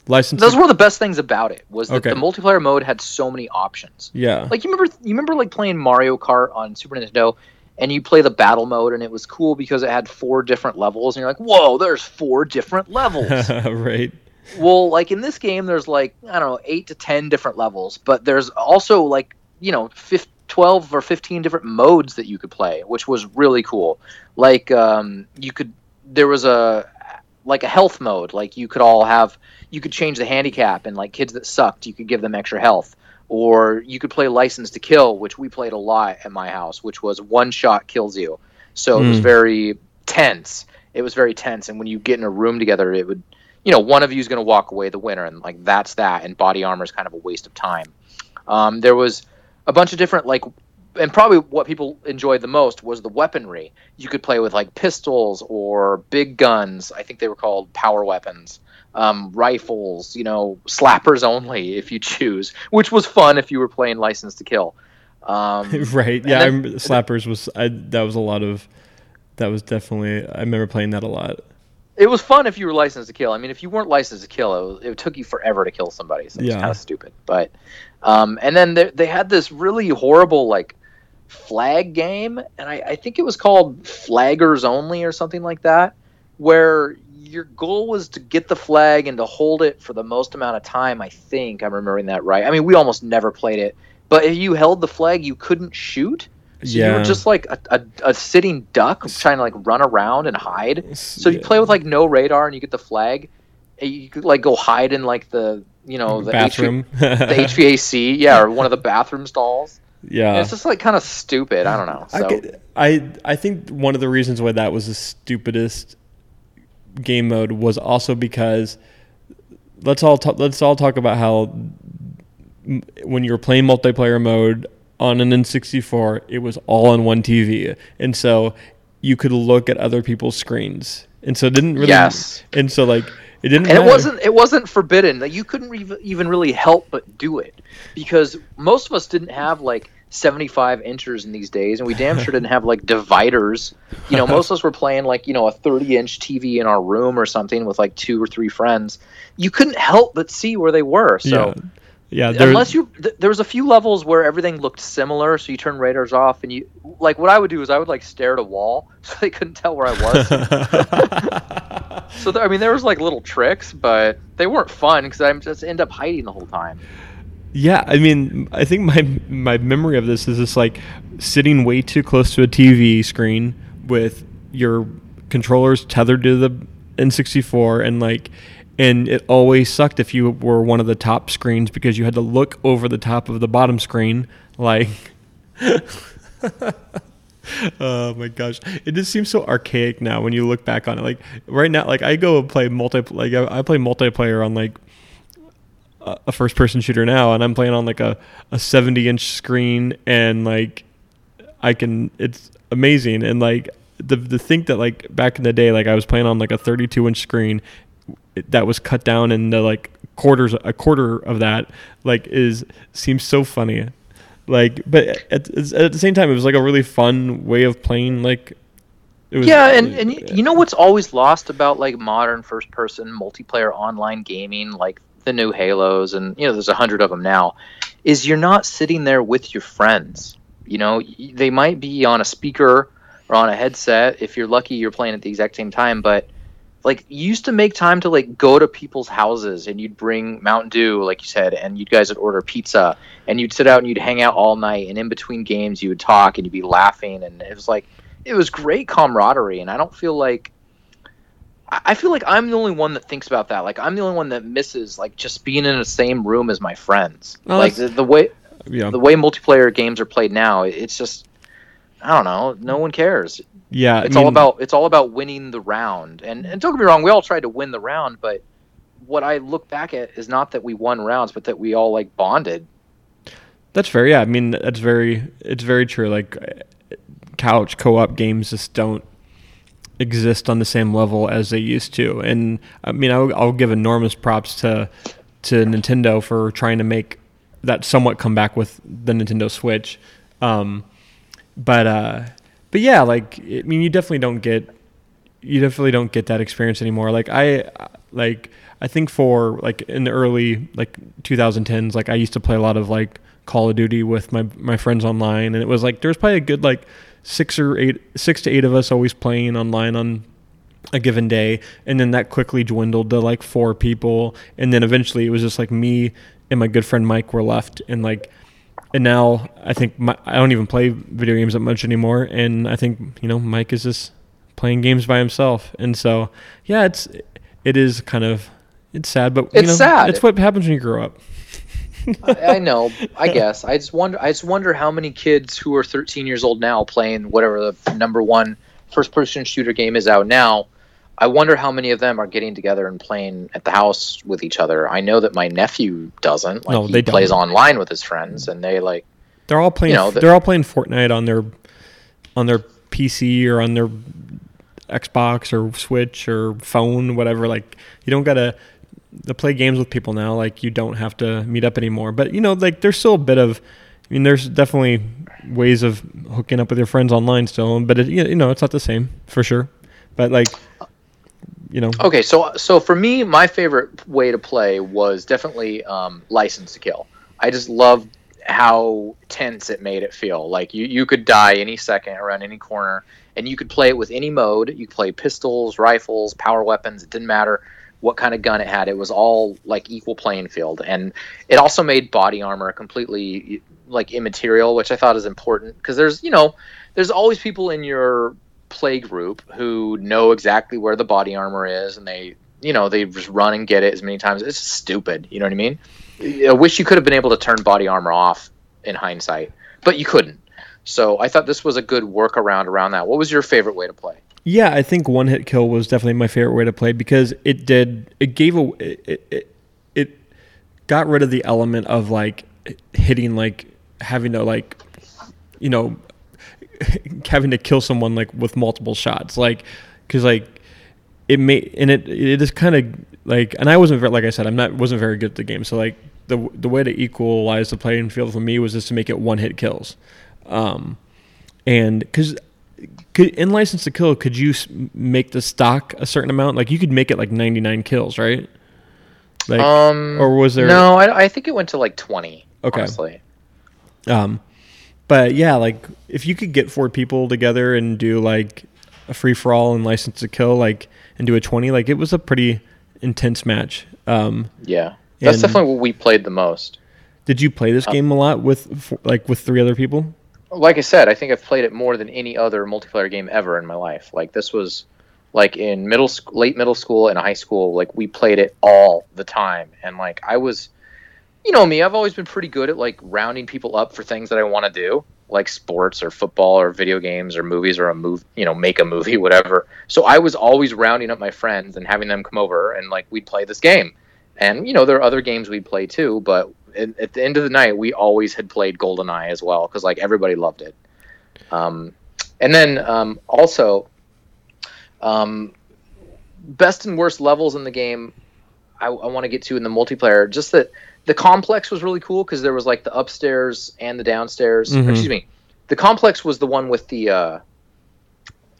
License. Those were the best things about it. Was that Okay. the multiplayer mode had so many options. yeah. Like you remember, you remember like playing Mario Kart on Super Nintendo, and you play the battle mode, and it was cool because it had four different levels, and you're like, whoa, there's four different levels. right. well, like in this game, there's like I don't know, eight to ten different levels, but there's also like you know, fif- twelve or fifteen different modes that you could play, which was really cool. Like um, you could, there was a like a health mode, like you could all have, you could change the handicap, and like kids that sucked, you could give them extra health. Or you could play License to Kill, which we played a lot at my house, which was one shot kills you. So it was Mm. very tense. It was very tense, and when you get in a room together, it would you know, one of you is going to walk away the winner, and like that's that. And body armor is kind of a waste of time. Um, there was a bunch of different like, and probably what people enjoyed the most was the weaponry. You could play with like pistols or big guns. I think they were called power weapons. Um, rifles, you know, slappers only if you choose, which was fun if you were playing License to Kill. Um, right. Yeah. Then- Slappers was. I, that was a lot of. That was definitely. I remember playing that a lot. it was fun if you were licensed to kill. I mean, if you weren't licensed to kill, it, was, it took you forever to kill somebody. So it's Yeah. kind of stupid. But um, and then they, they had this really horrible like flag game, and I, I think it was called Flaggers Only or something like that, where your goal was to get the flag and to hold it for the most amount of time. I think I'm remembering that right. I mean, we almost never played it, but if you held the flag, you couldn't shoot. So you were just like a, a, a sitting duck trying to like run around and hide. So you Yeah. play with like no radar and you get the flag. and You could like go hide in like the you know the bathroom. HV- the HVAC, yeah, or one of the bathroom stalls. yeah. And it's just like kind of stupid. I don't know. I, So get- I I think one of the reasons why that was the stupidest game mode was also because let's all let's all talk about how m- when you were playing multiplayer mode on an N64, it was all on one TV, and so you could look at other people's screens, and so it didn't really. Yes. And so like it didn't. and it wasn't it wasn't forbidden. Like you couldn't re- even really help but do it because most of us didn't have like 75 inchers in these days, and we damn sure didn't have like dividers. You know, most of us were playing like you know a 30 inch TV in our room or something with like two or three friends. You couldn't help but see where they were. So. yeah. Yeah, there- unless you th- there was a few levels where everything looked similar so you turn radars off and you like what i would do is i would like stare at a wall so they couldn't tell where i was so there, i mean there was like little tricks but they weren't fun because i just end up hiding the whole time. Yeah, I mean, I think my my memory of this is just like sitting way too close to a TV screen with your controllers tethered to the N64 and like and it always sucked if you were one of the top screens because you had to look over the top of the bottom screen like Oh my gosh, it just seems so archaic now when you look back on it. Like right now, like I go play multi, like I, play multiplayer on like a a first person shooter now and I'm playing on like a, a 70 inch screen and like I can it's amazing. And like the the think that like back in the day like I was playing on like a 32 inch screen that was cut down into like quarters a quarter of that like is seems so funny like but at, at the same time it was like a really fun way of playing like it was yeah and, and y- you know what's always lost about like modern first person multiplayer online gaming like the new halos and you know there's a hundred of them now is you're not sitting there with your friends. You know they might be on a speaker or on a headset. If you're lucky you're playing at the exact same time but like you used to make time to like go to people's houses and you'd bring Mountain Dew, like you said, and you guys would order pizza and you'd sit out and you'd hang out all night and in between games you would talk and you'd be laughing and it was like it was great camaraderie and I don't feel like I feel like I'm the only one that thinks about that. Like I'm the only one that misses like just being in the same room as my friends. Oh, like the, the way yeah the way multiplayer games are played now, it's just I don't know. No one cares. yeah I It's all about it's all about winning the round. And and don't get me wrong, we all tried to win the round, but what I look back at is not that we won rounds, but that we all like bonded. That's fair. Yeah, I mean that's very it's very true. Like couch co-op games just don't exist on the same level as they used to. And I mean I'll, I'll give enormous props to to Nintendo for trying to make that somewhat come back with the Nintendo Switch. Um, but uh, but yeah, like I mean you definitely don't get you definitely don't get that experience anymore. Like I like I think for like in the early like 2010s, like I used to play a lot of like Call of Duty with my my friends online, and it was like there's probably a good like six or eight, six to eight of us always playing online on a given day, and then that quickly dwindled to like four people, and then eventually it was just like me and my good friend Mike were left, and like. And now I think my, I don't even play video games that much anymore, and I think you know Mike is just playing games by himself, and so yeah, it's it is kind of it's sad, but you It's know, sad. It's what happens when you grow up. I, I know. I guess. I just wonder. I just wonder how many kids who are 13 years old now playing whatever the number one first-person shooter game is out now. I wonder how many of them are getting together and playing at the house with each other. I know that my nephew doesn't. Like No, he they don't. plays online with his friends, and they like. They're all playing. You know, the- they're all playing Fortnite on their on their PC or on their Xbox or Switch or phone, whatever. Like you don't gotta to play games with people now. Like you don't have to meet up anymore. But you know, like there's still a bit of. I mean, there's definitely ways of hooking up with your friends online still, but it, you know, it's not the same for sure. But like, you know, Okay, so so for me, my favorite way to play was definitely um, License to Kill. I just loved how tense it made it feel. Like you, you could die any second around any corner, and you could play it with any mode. You could play pistols, rifles, power weapons. It didn't matter what kind of gun it had. It was all like equal playing field, and it also made body armor completely like immaterial, which I thought is important because there's you know there's always people in your play group who know exactly where the body armor is and they you know they just run and get it as many times. It's stupid you know what i mean? I wish you could have been able to turn body armor off in hindsight but you couldn't. So i thought this was a good workaround around that. What was your favorite way to play? Yeah, I think one hit kill was definitely my favorite way to play because it did it gave a it it, it got rid of the element of like hitting like having to like you know having to kill someone like with multiple shots like because like it made and it it is kind of like and I wasn't very, like I said I'm not wasn't very good at the game so like the the way to equalize the playing field for me was just to make it one hit kills. Um and because could in license to kill could you make the stock a certain amount? Like you could make it like 99 kills right? Like um or was there no I, I think it went to like 20 Okay. honestly. Um but yeah like if you could get four people together and do like a free for all and license to kill like and do a 20 like it was a pretty intense match um yeah that's definitely what we played the most did you play this game a lot with like with three other people like I said, I think I've played it more than any other multiplayer game ever in my life. Like this was like in middle sc- late middle school and high school, like we played it all the time. And like I was you know me, I've always been pretty good at like rounding people up for things that I want to do, like sports or football or video games or movies or a move, you know, make a movie, whatever. So I was always rounding up my friends and having them come over and like we'd play this game. And you know, there are other games we'd play too, but at, at the end of the night, we always had played GoldenEye as well because like everybody loved it. Um, and then um, also, um, best and worst levels in the game. I, I want to get to in the multiplayer. Just that the complex was really cool because there was like the upstairs and the downstairs. Mhm. Excuse me, the complex was the one with the. Uh,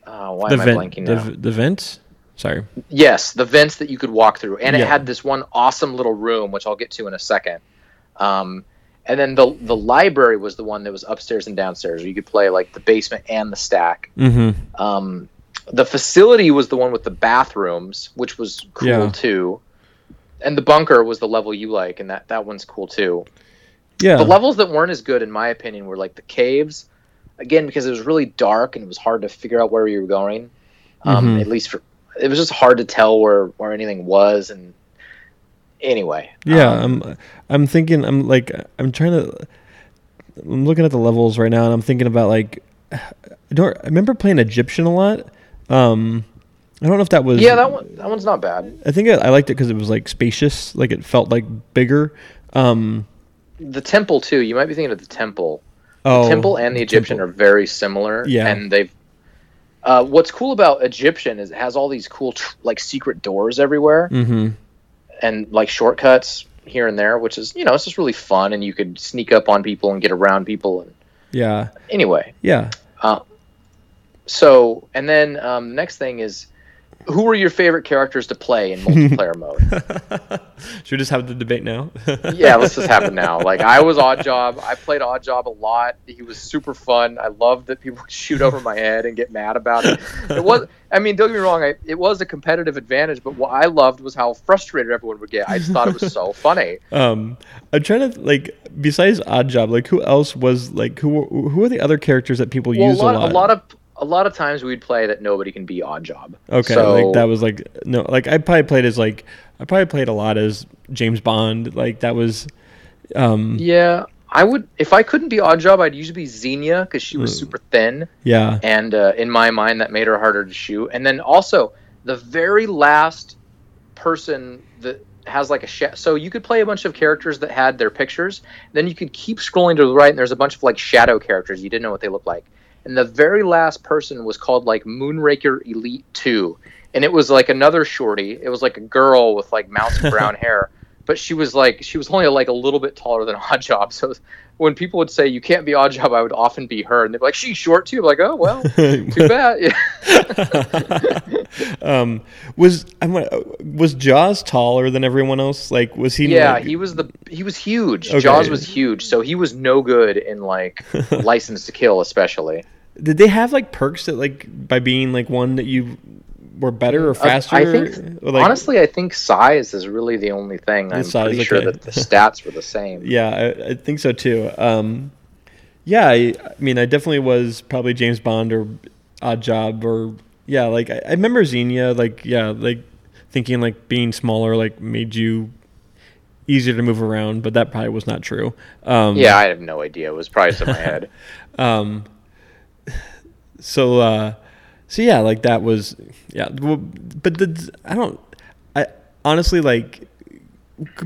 uh, why the am I blanking the, now? the vents sorry Yes, the vents that you could walk through, and it had this one awesome little room, which I'll get to in a second. Um, and then the the library was the one that was upstairs and downstairs. Where you could play like the basement and the stack. mm-hmm Um, the facility was the one with the bathrooms, which was cool Yeah. too. And the bunker was the level you like, and that that one's cool too. yeah The levels that weren't as good, in my opinion, were like the caves. Again, because it was really dark and it was hard to figure out where you were going. Um, Mhm. At least for it was just hard to tell where where anything was. And anyway, Yeah, um, I'm I'm thinking I'm like I'm trying to I'm looking at the levels right now and I'm thinking about like I don't I remember playing Egyptian a lot. Um I don't know if that was yeah, that one that one's not bad. I think I, I liked it cuz it was like spacious, like it felt like bigger. Um The temple too. You might be thinking of the temple. oh, temple and the Egyptian temple. are very similar. Yeah. and they've. Uh, what's cool about Egyptian is it has all these cool tr- like secret doors everywhere Mhm. and like shortcuts here and there, which is you know it's just really fun and you could sneak up on people and get around people and Yeah. anyway. Yeah. Uh, so and then um, next thing is who were your favorite characters to play in multiplayer mode? Should we just have the debate now? yeah, let's just have it now. Like I was Oddjob. I played Oddjob a lot. He was super fun. I loved that people would shoot over my head and get mad about it. It was. I mean, don't get me wrong. I, it was a competitive advantage, but what I loved was how frustrated everyone would get. I just thought it was so funny. Um, I'm trying to like besides Oddjob, like who else was like who who are the other characters that people Well, a use lot, a lot? a lot of a lot of times we'd play that nobody can be Oddjob. Okay, So- like that was like no, like I probably played as like I probably played a lot as James Bond. Like that was, um, Yeah, I would if I couldn't be Oddjob, I'd usually be Xenia because she was Mm. super thin. yeah, and uh, in my mind that made her harder to shoot and then also the very last person that has like a sh- so you could play a bunch of characters that had their pictures then you could keep scrolling to the right and there's a bunch of like shadow characters you didn't know what they looked like and the very last person was called like moonraker elite 2 and it was like another shorty. It was like a girl with like mouse brown hair. But she was like she was only like a little bit taller than Oddjob. So when people would say you can't be Oddjob, I would often be her and they'd be like she's short too I'm like oh well too bad. Um, was I'm, was Jaws taller than everyone else? Like was he? yeah, like- he was the he was huge. Okay. Jaws was huge, so he was no good in like License to Kill, especially. Did they have like perks that like by being like one that you were better or faster? Uh, I think like, honestly, I think size is really the only thing. I'm size, pretty sure that the stats were the same. Yeah, I, I think so too. Um, yeah, I, I mean, I definitely was probably James Bond or Oddjob or yeah, like I, I remember Xenia, like yeah, like thinking like being smaller like made you easier to move around, but that probably was not true. Um, Yeah, I have no idea. It was probably just in my head. Um, so, uh, so yeah, like that was, yeah, well, but the, I don't, I honestly like,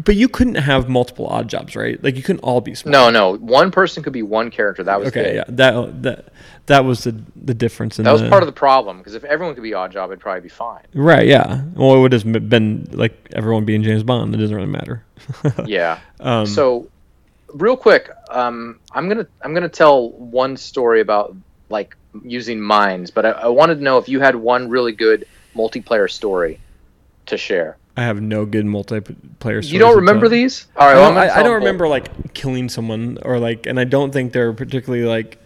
but you couldn't have multiple Oddjobs, right? Like you couldn't all be small. No, no, one person could be one character. That was Okay, it. yeah, that that that was the the difference in That was the, part of the problem because if everyone could be Oddjob, it'd probably be fine. right. Yeah, well, it would have been like everyone being James Bond. It doesn't really matter. Yeah. Um, so real quick um, i'm gonna i'm gonna tell one story about like using mines but I, I wanted to know if you had one really good multiplayer story to share I have no good multiplayer. Story. You don't remember these all right I well, I, I don't remember like killing someone or like, and I don't think they're particularly like.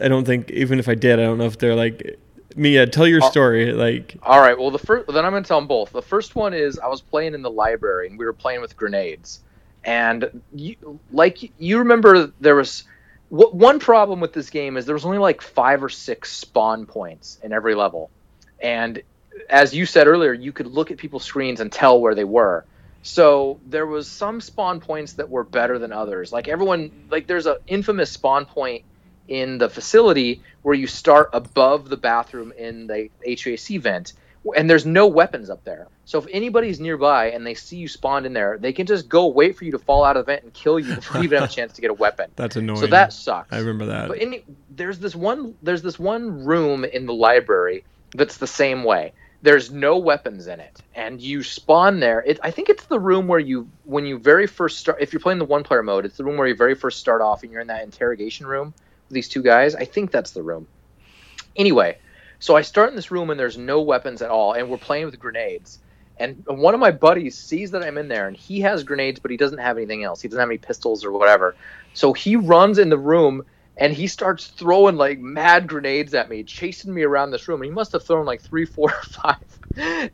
I don't think even if I did, I don't know if they're like. Mia, tell your Uh, story. Like, all right well the first then i'm gonna tell them both the first one is i was playing in the library and we were playing with grenades and you, like you remember there was what one problem with this game is there was only like five or six spawn points in every level. And as you said earlier you could look at people's screens and tell where they were. So there was some spawn points that were better than others. Like everyone like there's an infamous spawn point in the facility where you start above the bathroom in the HVAC vent and there's no weapons up there. So if anybody's nearby and they see you spawned in there, they can just go wait for you to fall out of the vent and kill you before you even have a chance to get a weapon. that's annoying. So that sucks. I remember that. But any, there's this one there's this one room in the library that's the same way. There's no weapons in it, and you spawn there. It, I think it's the room where you when you very first start. If you're playing the one player mode, it's the room where you very first start off, and you're in that interrogation room with these two guys. I think that's the room. Anyway, so I start in this room and there's no weapons at all, and we're playing with grenades. And one of my buddies sees that I'm in there, and he has grenades, but he doesn't have anything else. He doesn't have any pistols or whatever. So he runs in the room and he starts throwing like mad grenades at me, chasing me around this room. And he must have thrown like three, four, or five.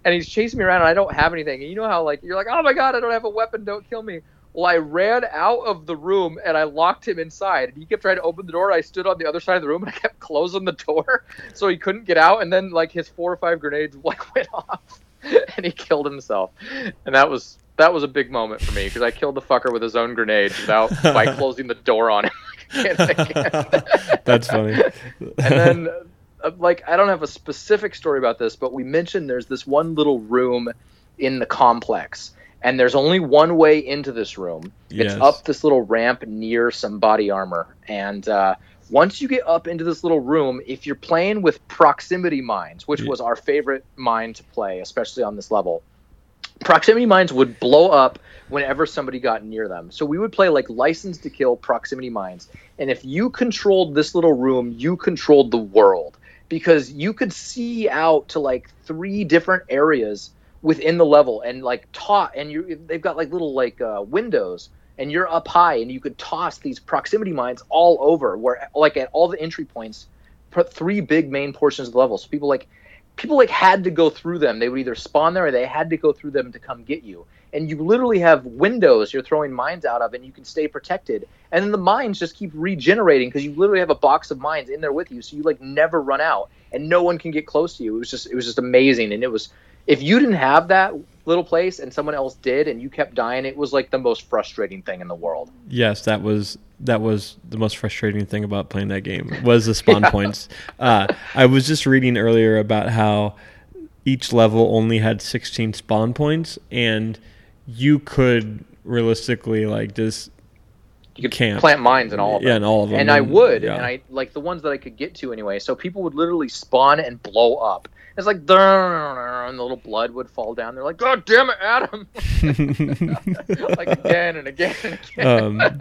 And he's chasing me around, and I don't have anything. And you know how like you're like, oh my god, I don't have a weapon, don't kill me. Well, I ran out of the room and I locked him inside. And he kept trying to open the door. I stood on the other side of the room and I kept closing the door so he couldn't get out. And then like his four or five grenades like went off, and he killed himself. And that was that was a big moment for me because I killed the fucker with his own grenades without by closing the door on him. again and again. That's funny. and then uh, like i don't have a specific story about this but we mentioned there's this one little room in the complex and there's only one way into this room Yes. it's up this little ramp near some body armor and uh, once you get up into this little room if you're playing with proximity mines which Yeah. was our favorite mine to play especially on this level proximity mines would blow up whenever somebody got near them. So we would play like license to kill proximity mines. And if you controlled this little room, you controlled the world. because you could see out to like three different areas within the level and like taught and you they've got like little like uh, windows and you're up high and you could toss these proximity mines all over where like at all the entry points put three big main portions of the level. So people like people like had to go through them. They would either spawn there or they had to go through them to come get you. And you literally have windows you're throwing mines out of and you can stay protected. And then the mines just keep regenerating because you literally have a box of mines in there with you so you like never run out and no one can get close to you. It was just it was just amazing and it was if you didn't have that little place and someone else did and you kept dying it was like the most frustrating thing in the world Yes, that was that was the most frustrating thing about playing that game was the spawn points. Uh, I was just reading earlier about how each level only had 16 spawn points, and you could realistically like just you could Camp. plant mines in all of them yeah, in all of them. and I would, yeah. and I like the ones that I could get to anyway. So people would literally spawn and blow up. It's like, and the little blood would fall down. They're like, God damn it, Adam! like again and again and again. um,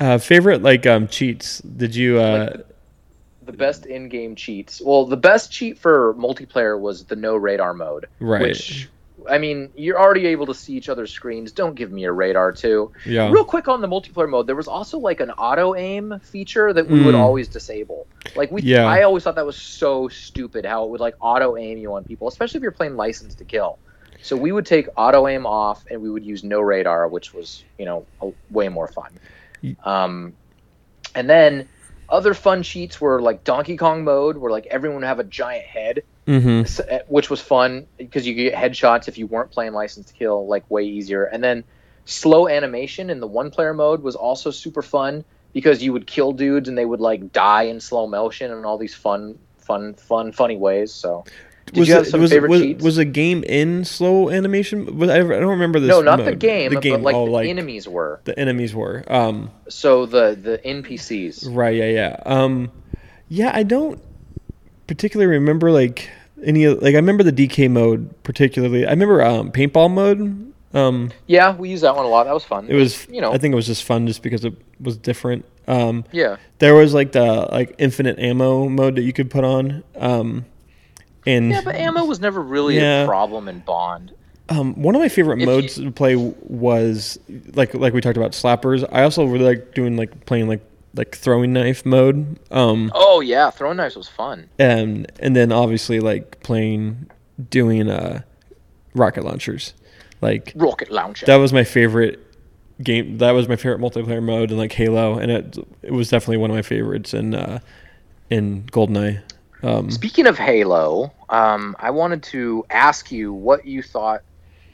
uh, favorite like um, cheats? Did you? Uh, Like the best in-game cheats. Well, the best cheat for multiplayer was the no radar mode. Right. Which, I mean, you're already able to see each other's screens. Don't give me a radar too. yeah. Real quick on the multiplayer mode, there was also like an auto aim feature that we would Mm. always disable. Like we, Yeah. I always thought that was so stupid how it would like auto aim you on people, especially if you're playing License to Kill. So we would take auto aim off and we would use no radar, which was you know a, way more fun. Um, and then other fun cheats were like Donkey Kong mode, where like everyone would have a giant head mm-hmm. uh, which was fun because you could get headshots if you weren't playing License to Kill, like way easier. And then slow animation in the one player mode was also super fun because you would kill dudes and they would like die in slow motion and all these fun, fun, fun, funny ways. So, did was you have it, some was, favorite was, cheats? was a game in slow animation? Was I, I don't remember this. no, not the game, The game, but like oh, the like enemies were. the enemies were. Um, So the the NPCs. Right. Yeah. Yeah. Um, yeah. I don't particularly remember like any of- like I remember the DK mode particularly. I remember um, paintball mode. Um, Yeah, we used that one a lot. That was fun. it was you know, I think it was just fun just because it was different. Um, yeah. there was like the like infinite ammo mode that you could put on. Um, and Yeah, but ammo was never really Yeah. a problem in Bond. Um, one of my favorite If modes to play was like like we talked about slappers. I also really like doing like playing like like throwing knife mode. Um, Oh yeah, throwing knives was fun. and and then obviously like playing doing uh rocket launchers. Like Rocket launcher. that was my favorite game. That was my favorite multiplayer mode in like Halo, and it it was definitely one of my favorites in uh in Goldeneye. Um, Speaking of Halo, um, I wanted to ask you what you thought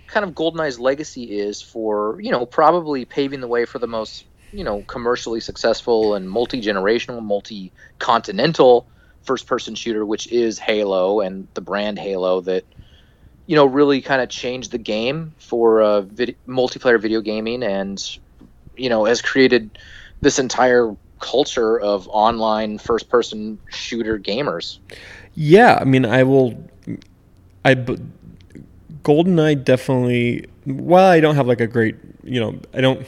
kind of GoldenEye's legacy is for, you know, probably paving the way for the most, you know, commercially successful and multi generational, multi continental first person shooter, which is Halo and the brand Halo that, you know, really kind of changed the game for uh, vid- multiplayer video gaming and, you know, has created this entire culture of online first person shooter gamers. Yeah, I mean, I will. I GoldenEye definitely. While I don't have like a great, you know, I don't.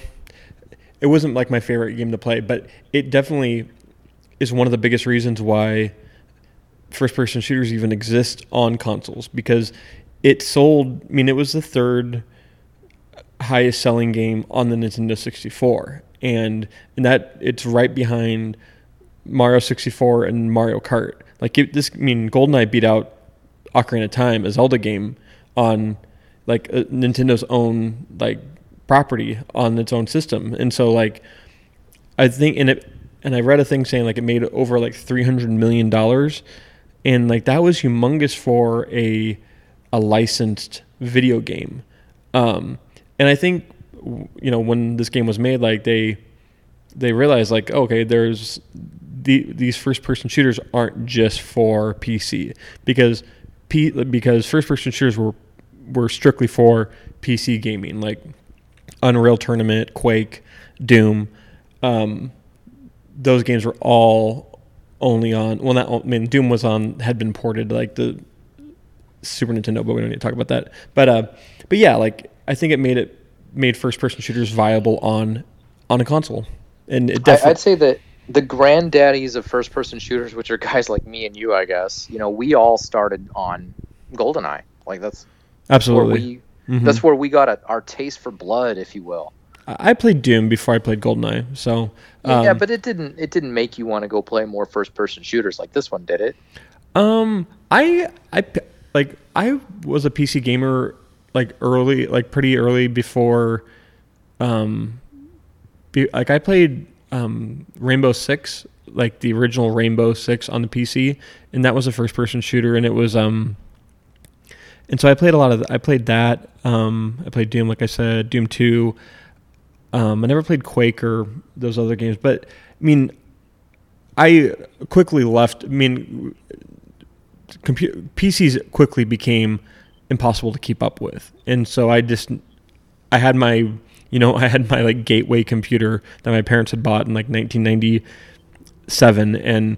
It wasn't like my favorite game to play, but it definitely is one of the biggest reasons why first-person shooters even exist on consoles because it sold. I mean, it was the third highest selling game on the Nintendo 64, and and that it's right behind Mario 64 and Mario Kart. Like it, this, I mean, GoldenEye beat out Ocarina of Time, a Zelda game, on like uh, Nintendo's own like property on its own system, and so like I think and it and I read a thing saying like it made over like 300 million dollars, and like that was humongous for a a licensed video game. Um, and I think you know when this game was made, like they they realized like okay, there's the, these first person shooters aren't just for PC because P, because first person shooters were were strictly for PC gaming like Unreal Tournament, Quake, Doom. Um, those games were all only on. Well, not. I mean, Doom was on had been ported like the Super Nintendo, but we don't need to talk about that. But uh, but yeah, like I think it made it made first person shooters viable on on a console, and it I, definitely I'd say that the granddaddies of first person shooters, which are guys like me and you, I guess, you know, we all started on GoldenEye. Like that's Absolutely. where we that's where we got a, our taste for blood, if you will. I I played Doom before I played GoldenEye, so um, yeah, but it didn't it didn't make you want to go play more first person shooters like this one, did it? Um, I I like I was a PC gamer like early, like pretty early before. Um, be, like I played um Rainbow Six, like the original Rainbow Six on the PC, and that was a first person shooter, and it was um. And so I played a lot of. th- I played that. Um, I played Doom, like I said, Doom Two. Um, I never played Quake or those other games, but I mean, I quickly left. I mean, compu- PCs quickly became impossible to keep up with, and so I just I had my you know I had my like gateway computer that my parents had bought in like 1997, and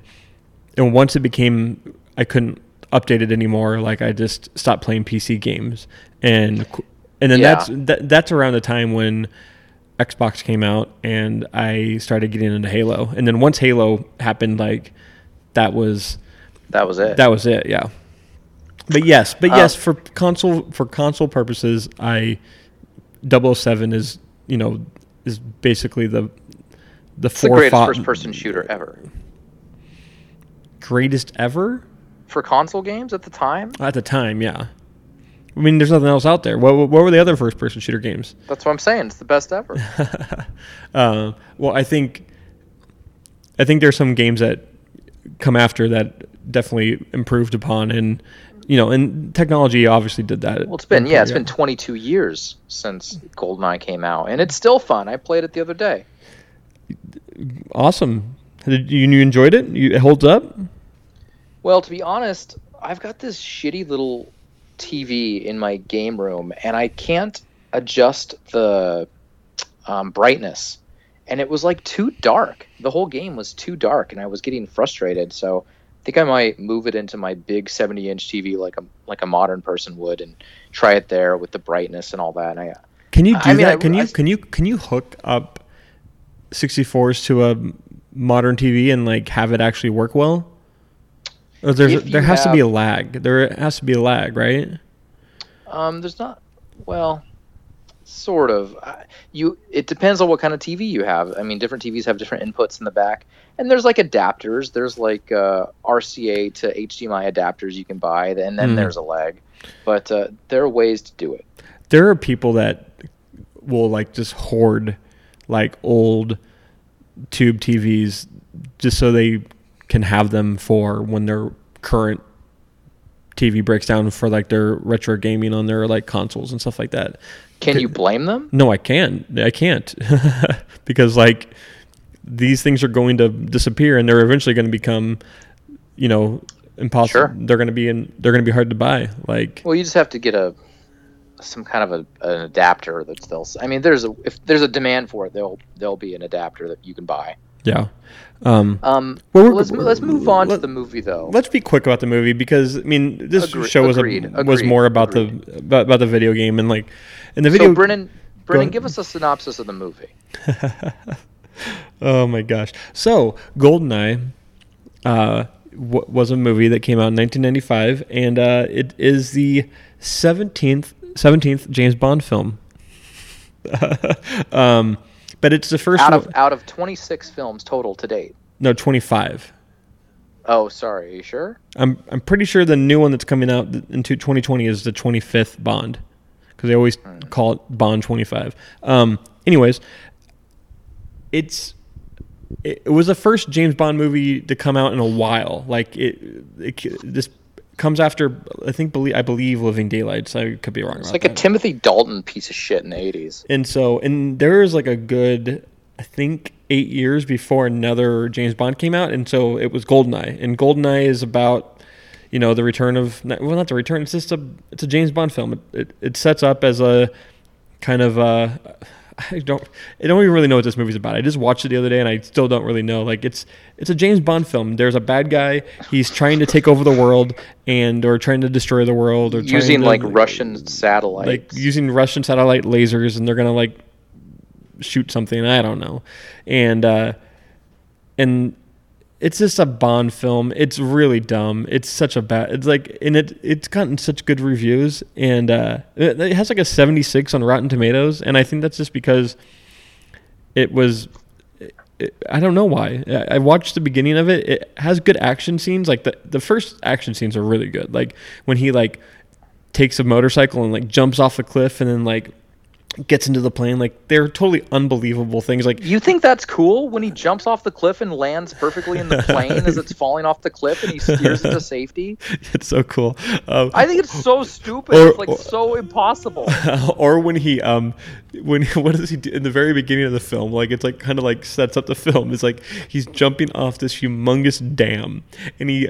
and once it became I couldn't update it anymore. Like I just stopped playing PC games, and and then Yeah. that's that, that's around the time when. Xbox came out and I started getting into Halo. And then once Halo happened, like that was That was it. that was it, yeah. But yes, but Uh, yes, for console for console purposes, I 007 is you know is basically the the it's the greatest first person shooter ever. greatest ever For console games at the time? at the time. Yeah, I mean, there's nothing else out there. What what were the other first person shooter games? That's what I'm saying. It's the best ever. uh, well, I think I think there's some games that come after that definitely improved upon, and you know, and technology obviously did that. Well, it's been yeah, it's been 22 years since GoldenEye came out, and it's still fun. I played it the other day. awesome. Did you, you enjoyed it? You, it holds up. Well, to be honest, I've got this shitty little TV in my game room, and I can't adjust the um, brightness. And it was like too dark. The whole game was too dark, and I was getting frustrated. So think I might move it into my big 70-inch TV, like a like a modern person would, and try it there with the brightness and all that. And I, Can you do I mean, that? I- can you can you can you hook up 64s to a modern TV and like have it actually work well? Or there's there has to be a lag. There has to be a lag, right? Um, there's not. Well, sort of. You. It depends on what kind of TV you have. I mean, different TVs have different inputs in the back, and there's like adapters. There's like uh, RCA to HDMI adapters you can buy, and then Hmm. there's a lag. But uh, there are ways to do it. There are people that will like just hoard like old tube TVs just so they can have them for when their current TV breaks down for like their retro gaming on their like consoles and stuff like that. Can you blame them? No, I can't. I can't because like these things are going to disappear and they're eventually going to become, you know, impossible. Sure. They're going to be in. They're going to be hard to buy. Like Well, you just have to get a some kind of a, an adapter that's they'll. I mean, there's a if there's a demand for it, there'll there'll be an adapter that you can buy. yeah. Um, Um, Well, let's let's move on let- to the movie though. let's be quick about the movie because I mean this Agree- show was a, agreed, was more about the about, about the video game and like and the video. so, Brennan, Brennan, give us a synopsis of the movie. oh my gosh! So Goldeneye uh, w- was a movie that came out in 1995, and uh, it is the 17th 17th James Bond film. um, but it's the first out one, of out of 26 films total to date. no 25. Oh, sorry. Are you sure? I'm I'm pretty sure the new one that's coming out into 2020 is the 25th Bond because they always call it Bond 25. Um, anyways, it's it, it was the first James Bond movie to come out in a while. Like it, it this comes after I think believe I believe Living Daylights. I could be wrong. It's like a. Timothy Dalton piece of shit in the 80s. And so, and there is like a good, I think, eight years before another James Bond came out, and so it was Goldeneye, and Goldeneye is about, you know, the return of well, not the return. It's just a it's a James Bond film. It it, it sets up as a kind of uh, I don't I don't even really know what this movie's about. I just watched it the other day, and I still don't really know. Like it's it's a James Bond film. There's a bad guy. He's trying to take over the world, and or trying to destroy the world, or Using to- like Russian satellites. like using Russian satellite lasers, and they're gonna like shoot something. I don't know, and uh, and it's just a Bond film. It's really dumb. It's such a bad. It's like and it it's gotten such good reviews and uh, it, has like a seventy six on Rotten Tomatoes, and I think that's just because it was. I don't know why. I I watched the beginning of it. It has good action scenes. Like the the first action scenes are really good. Like when he like takes a motorcycle and like jumps off a cliff and then like gets into the plane. Like they're totally unbelievable things. Like You think that's cool when he jumps off the cliff and lands perfectly in the plane as it's falling off the cliff and he steers it to safety? it's so cool. Um, I think it's so stupid. Or- it's like or- so impossible. or when he um when what does he do in the very beginning of the film like it's like kind of like sets up the film it's like he's jumping off this humongous dam and he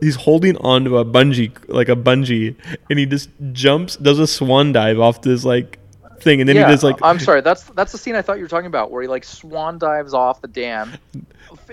he's holding onto a bungee like a bungee and he just jumps does a swan dive off this like thing and then yeah, he does like I'm sorry. That's that's the scene I thought you were talking about, where he like swan dives off the dam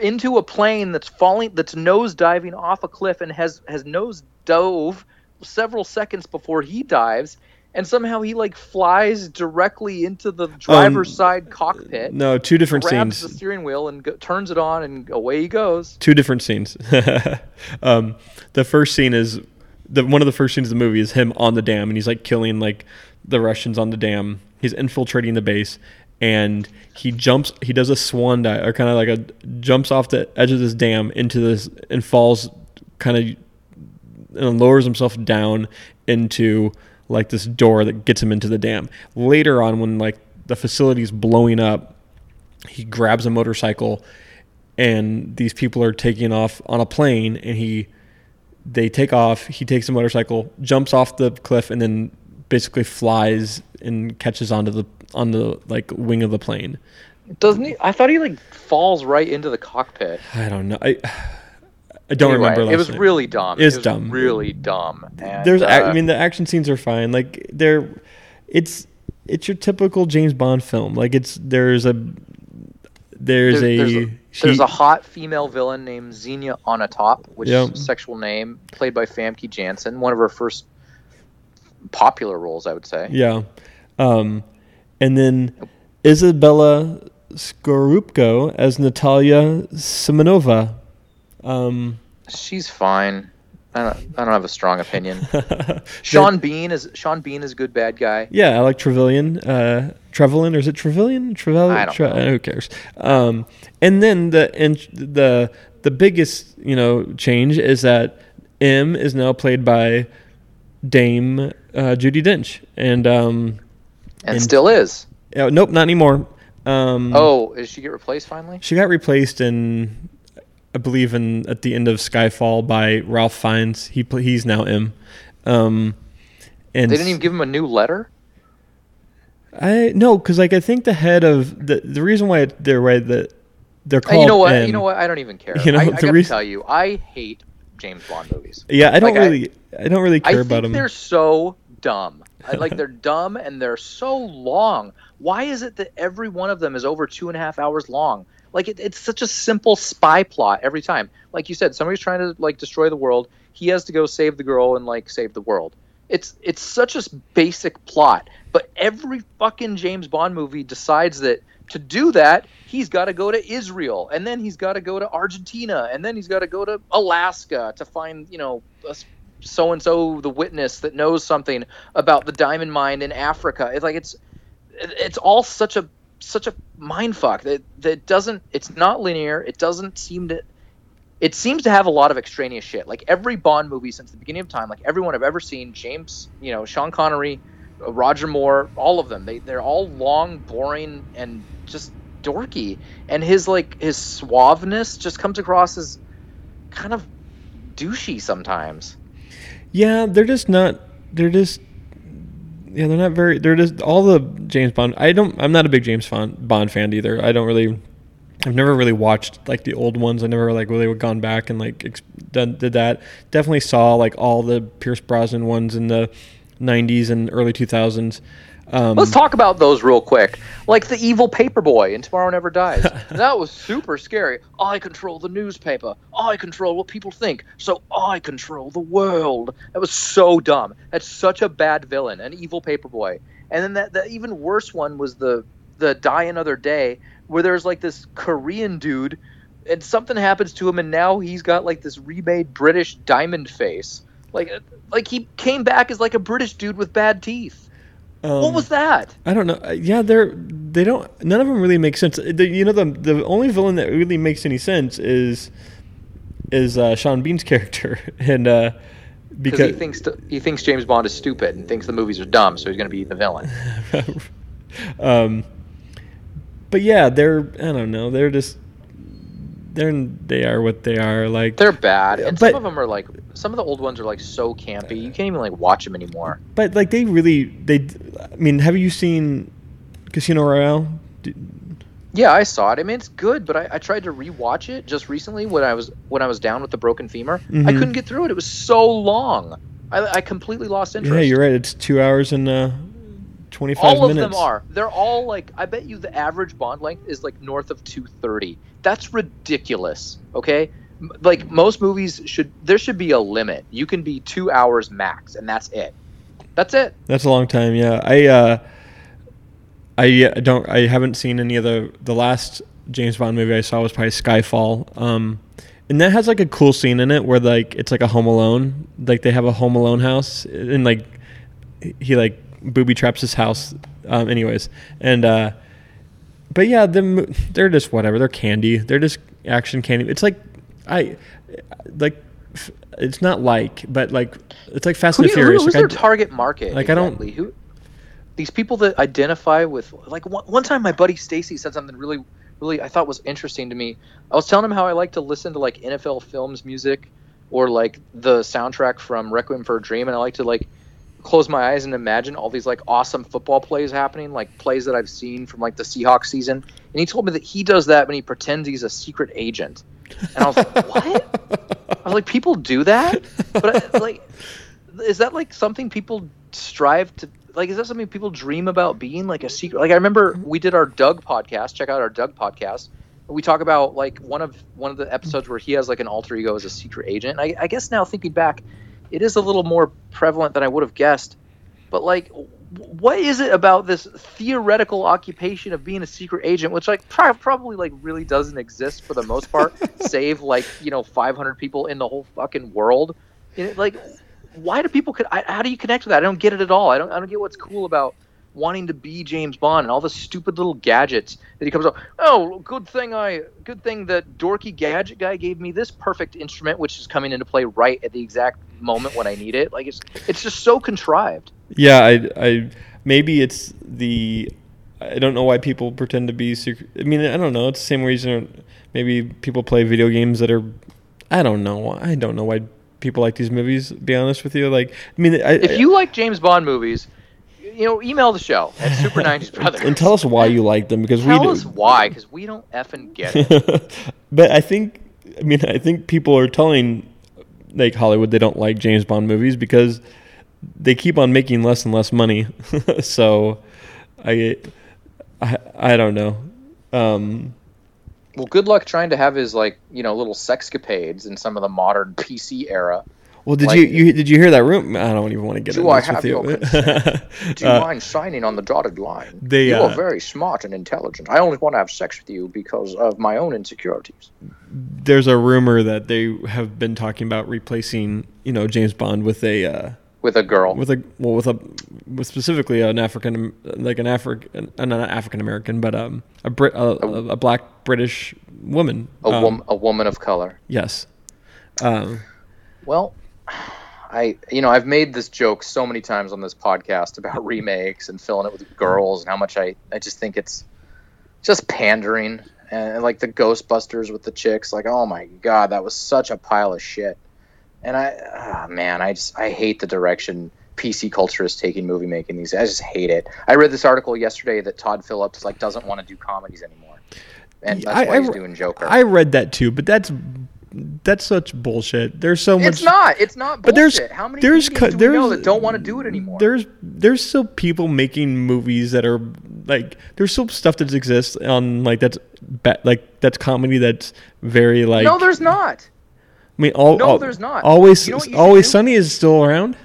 into a plane that's falling, that's nose diving off a cliff and has has nose dove several seconds before he dives, and somehow he like flies directly into the driver's side cockpit, Um, no two different grabs scenes the steering wheel and go, turns it on, and away he goes. two different scenes. um, the first scene is the one of the first scenes of the movie is him on the dam, and he's like killing like the Russians on the dam. He's infiltrating the base, and he jumps. He does a swan dive, or kind of like a jumps off the edge of this dam into this and falls, kind of, and lowers himself down into like this door that gets him into the dam. Later on, when like the facility's blowing up, he grabs a motorcycle and these people are taking off on a plane and he they take off he takes a motorcycle jumps off the cliff and then basically flies and catches onto the on the like wing of the plane Doesn't he? I thought he like falls right into the cockpit. i don't know i i don't Anyway, remember It was night. really dumb. It's it was dumb. Really dumb. And, there's uh, i mean the action scenes are fine like they're it's it's your typical james bond film like it's there's a there's, There- a, there's a, she- there's a hot female villain named Xenia Onatop, which Yeah. is a sexual name, played by Famke Janssen, one of her first popular roles, I would say. Yeah. Um, and then Izabella Scorupco as Natalia Simonova. Um, She's fine. I don't, I don't have a strong opinion. Sean Bean is Sean Bean is a good bad guy. yeah, I like Trevelyan. Uh, Trevelyan, or is it Trevelyan? Trevelyan? I don't know. Who cares? Um, and then the and the the biggest you know change is that M is now played by Dame uh, Judi Dench, and um, And, And- still is. uh, nope, not anymore. Um, Oh, did she get replaced finally? She got replaced in, I believe, in at the end of Skyfall by Ralph Fiennes. He he's now M. Um, and They didn't even give him a new letter. I no, because like I think the head of the the reason why they're why that they're And called you know what? M, You know what? I don't even care. You know, I, I the reason- tell you, I hate James Bond movies. Yeah, I don't like, really I, don't really I care think about them. they're so dumb. I, like they're dumb and they're so long. Why is it that every one of them is over two and a half hours long? Like it, it's such a simple spy plot every time. Like you said, somebody's trying to like destroy the world. He has to go save the girl and like save the world. It's it's such a basic plot, but every fucking James Bond movie decides that to do that, he's got to go to Israel, and then he's got to go to Argentina, and then he's got to go to Alaska to find you know so and so the witness that knows something about the diamond mine in Africa. It's like it's it's all such a such a mind fuck that that doesn't it's not linear. It doesn't seem to it seems to have a lot of extraneous shit. Like every Bond movie since the beginning of time, like everyone I've ever seen, James, you know, Sean Connery, uh, Roger Moore, all of them, they they're all long, boring, and just dorky. And his like his suaveness just comes across as kind of douchey sometimes. Yeah, they're just not. They're just. Yeah, they're not very. They're just all the James Bond. I don't. I'm not a big James Bond fan either. I don't really. I've never really watched like the old ones. I never like really gone back and like ex- done, did that. Definitely saw like all the Pierce Brosnan ones in the '90s and early 2000s. Um, Let's talk about those real quick. Like the evil paperboy in Tomorrow Never Dies. that was super scary. I control the newspaper. I control what people think. So I control the world. That was so dumb. That's such a bad villain, an evil paperboy. And then that the even worse one was the the Die Another Day, where there's like this Korean dude and something happens to him, and now he's got like this remade British diamond face. Like, like he came back as like a British dude with bad teeth. Um, what was that? I don't know. Uh, Yeah, they're they don't. None of them really make sense. The, you know, the the only villain that really makes any sense is is uh, Sean Bean's character, and uh, Because because he thinks he thinks James Bond is stupid and thinks the movies are dumb, so he's going to be the villain. um, but yeah, they're I don't know. They're just they're they are what they are. Like, They're bad, and But- some of them are like some of the old ones are like so campy you can't even like watch them anymore. but like they really they. I mean, have you seen Casino Royale? Yeah, I saw it. I mean, it's good, but I, I tried to rewatch it just recently when I was when I was down with the broken femur. I Mhm. couldn't get through it. It was so long. I, I completely lost interest. Yeah, you're right. It's two hours and uh, twenty five all minutes. of them are. They're all like. I bet you the average bond length is like north of two thirty. That's ridiculous. Okay, M- like most movies should. There should be a limit. You can be two hours max, and that's it. That's it. That's a long time. Yeah, I uh, I uh, don't. I haven't seen any of the the last James Bond movie I saw was probably Skyfall. Um, and that has like a cool scene in it where like it's like a Home Alone. Like they have a Home Alone house, and like he like booby traps his house. Um, anyways, and uh, but yeah, them they're just whatever. They're candy. They're just action candy. It's like I like. It's not like, but like it's like Fast Who and you- Furious. who's Like, their d- target market? like, I don't- exactly? Who? These people that identify with like one, one time, my buddy Stacy said something really, really I thought was interesting to me. I was telling him how I like to listen to like NFL films music or like the soundtrack from Requiem for a Dream, and I like to like close my eyes and imagine all these like awesome football plays happening, like plays that I've seen from like the Seahawks season. And he told me that he does that when he pretends he's a secret agent. And I was like, what? I was like, people do that, but I, like, is that like something people strive to? Like, is that something people dream about being like a secret? Like, I remember mm-hmm. we did our Doug podcast. Check out our Doug podcast. We talk about like one of one of the episodes mm-hmm. where he has like an alter ego as a secret agent. I, I guess now thinking back, it is a little more prevalent than I would have guessed. But like, what is it about this theoretical occupation of being a secret agent, which like pro- probably like really doesn't exist for the most part, save like you know 500 people in the whole fucking world. Know, like, why do people? Con- I, how do you connect with that? I don't get it at all. I don't. I don't get what's cool about wanting to be James Bond and all the stupid little gadgets that he comes up. Oh, good thing I, good thing that dorky gadget guy gave me this perfect instrument, which is coming into play right at the exact moment when I need it. Like it's, it's just so contrived. Yeah, I, I maybe it's the I don't know why people pretend to be secret. I mean, I don't know. It's the same reason maybe people play video games that are. I don't know. I don't know why people like these movies. Be honest with you, like I mean, I, If you like James Bond movies, you know, email the show at Super 90s Brothers. and tell us why you like them because Tell we us do. why, because we don't effing get it. but I think, I mean, I think people are telling like Hollywood they don't like James Bond movies because they keep on making less and less money. so, I, I, I don't know. Um, Well, good luck trying to have his like you know little sexcapades in some of the modern PC era. Well, did Like- you, you did you hear that room? I don't even want to get Do into I this have with your you. consent? Do you Uh, mind signing on the dotted line? They, you uh, are very smart and intelligent. I only want to have sex with you because of my own insecurities. there's a rumor that they have been talking about replacing, you know, James Bond with a uh, With a girl, with a well with a with specifically an African like an African uh, not African American but um a Brit a, a, a black British woman a, um, wom- a woman of color. yes um Well, I you know I've made this joke so many times on this podcast about remakes and filling it with girls and how much I I just think it's just pandering and like the Ghostbusters with the chicks like oh my god that was such a pile of shit and I ah, man I just I hate the direction PC culture is taking movie making these I just hate it. I read this article yesterday that Todd Phillips like doesn't want to do comedies anymore. And that's I- why he's doing Joker. I read that too but that's that's such bullshit there's so much it's not. It's not. But there's- bullshit. how many there's co- do there's- that don't want to do it anymore? there's there's still people making movies that are like there's still stuff that exists on like that's like that's comedy that's very like no, there's not. I mean all, no, all- there's not. always You know always sunny is still around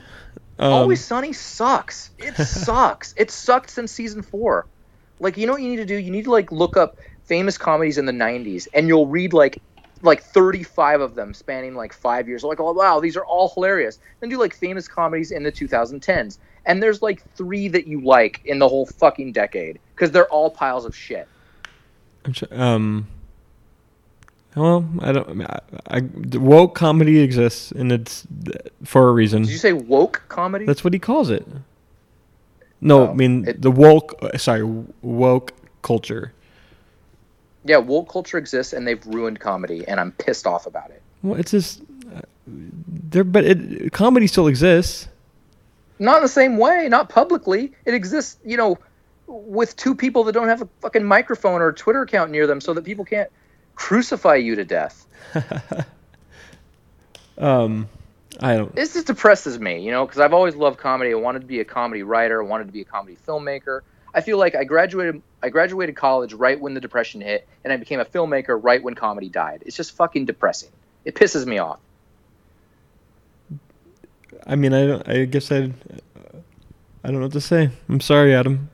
um, Always Sunny sucks. It sucks. It sucked since season four. Like, you know what you need to do? You need to like look up famous comedies in the '90s, and you'll read like like 35 of them spanning like five years. Like, oh wow, these are all hilarious. Then do like famous comedies in the 2010s, and there's like three that you like in the whole fucking decade because they're all piles of shit. I'm sure, um. Well, I don't. I, I, woke comedy exists, and it's for a reason. Did you say woke comedy? That's what he calls it. No, Oh, I mean it- the woke. Sorry, woke culture. Yeah, woke culture exists, and they've ruined comedy, and I'm pissed off about it. Well, it's just uh, there, but it comedy still exists. Not in the same way, not publicly. It exists, you know, with two people that don't have a fucking microphone or a Twitter account near them, so that people can't crucify you to death. Um, I don't. this just depresses me, you know, because I've always loved comedy. I wanted to be a comedy writer. I wanted to be a comedy filmmaker. I feel like I graduated. I graduated college right when the depression hit, and I became a filmmaker right when comedy died. It's just fucking depressing. It pisses me off. I mean, I don't. I guess I. I don't know what to say. I'm sorry, Adam.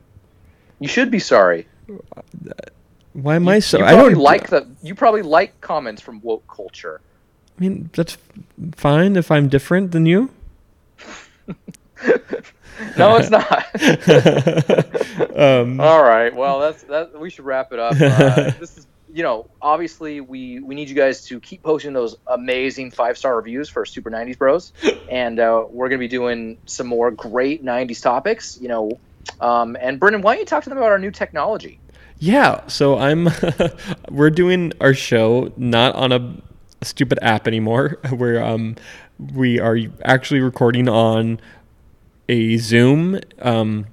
You should be sorry. Why am I so? you I don't like the. You probably like comments from woke culture. I mean, that's fine if I'm different than you. No, it's not. um, All right. Well, that's that. We should wrap it up. Uh, this is, you know, obviously we we need you guys to keep posting those amazing five star reviews for Super '90s Bros, and uh, we're gonna be doing some more great '90s topics. You know, um, and Brendan, why don't you talk to them about our new technology? Yeah, so I'm we're doing our show not on a stupid app anymore. Where um we are actually recording on a Zoom, um,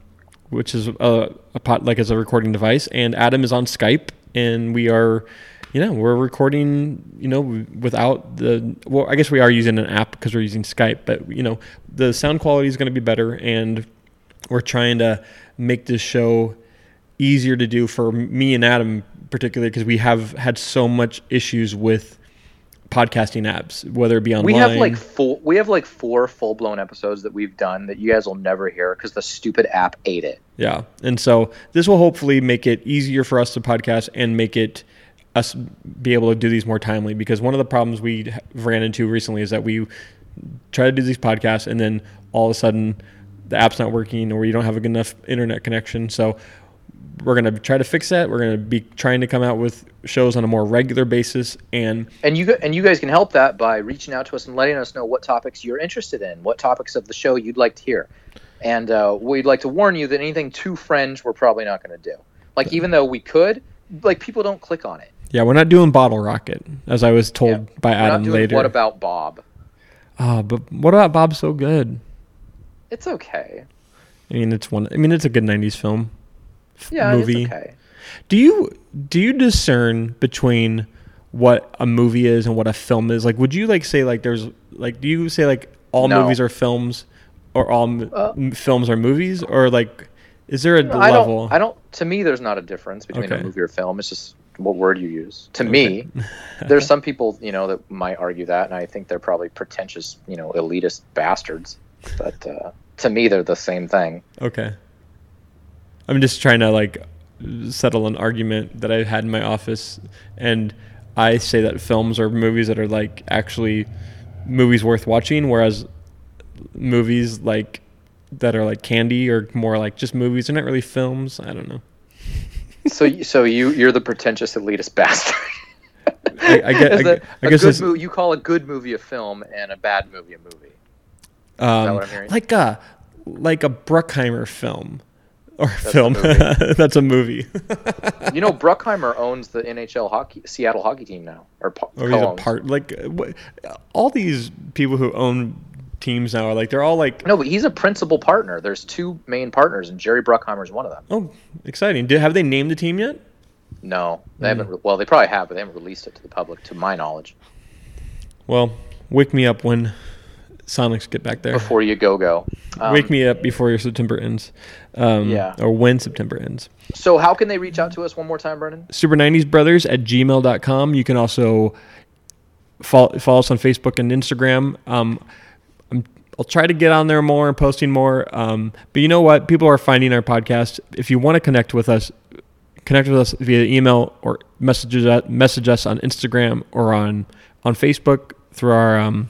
which is a, a pot like as a recording device, and Adam is on Skype, and we are, you know, we're recording, you know, without the. Well, I guess we are using an app because we're using Skype, but you know, the sound quality is going to be better, and we're trying to make this show easier to do for me and Adam, particularly because we have had so much issues with podcasting apps, whether it be online. We have like four. We have like four full blown episodes that we've done that you guys will never hear because the stupid app ate it. Yeah. And so this will hopefully make it easier for us to podcast and make it us be able to do these more timely because one of the problems we ran into recently is that we try to do these podcasts and then all of a sudden the app's not working or you don't have a good enough internet connection. So we're going to try to fix that. We're going to be trying to come out with shows on a more regular basis and And you and you guys can help that by reaching out to us and letting us know what topics you're interested in, what topics of the show you'd like to hear. And uh, we'd like to warn you that anything too fringe, we're probably not going to do. Like even though we could, like people don't click on it. yeah, we're not doing Bottle Rocket as I was told Yeah. by We're Adam not doing later. What about Bob? Ah, but what about Bob So Good? It's okay. I mean, it's one. I mean, it's a good '90s film. Yeah, movie. okay. Do you do you discern between what a movie is and what a film is? Like, would you like say like there's like do you say like all No. movies are films or all Uh, m- films are movies or like is there a I level? don't. I don't. To me, there's not a difference between Okay. a movie or film. It's just what word you use. To me, there's some people you know that might argue that, and I think they're probably pretentious, you know, elitist bastards. But uh, to me, they're the same thing. Okay. I'm just trying to like settle an argument that I had in my office, and I say that films are movies that are like actually movies worth watching, whereas movies like that are like candy or more like just movies. They're not really films. I don't know. So, so you you're the pretentious elitist bastard. I- I get- Is I I a guess it's- You call a good movie a film and a bad movie a movie. Um, what I'm hearing? like a like a Bruckheimer film or a film. movie. That's a movie. You know, Bruckheimer owns the NHL hockey Seattle hockey team now, or, or he's a part like all these people who own teams now are like they're all like No, but he's a principal partner. There's two main partners, and Jerry Bruckheimer is one of them. oh exciting Did, have they named the team yet No, they Hmm. haven't. Re- well, they probably have, but they haven't released it to the public, to my knowledge. well wake me up when sonics get back there Before you go go. Um, wake me up before your september ends um, Yeah. or when september ends So, how can they reach out to us one more time, Brendan? super 90s brothers at gmail.com you can also follow, follow us on facebook and instagram um, I'm, i'll try to get on there more and posting more um, but you know what people are finding our podcast if you want to connect with us connect with us via email or messages message us on Instagram or on on Facebook through our um,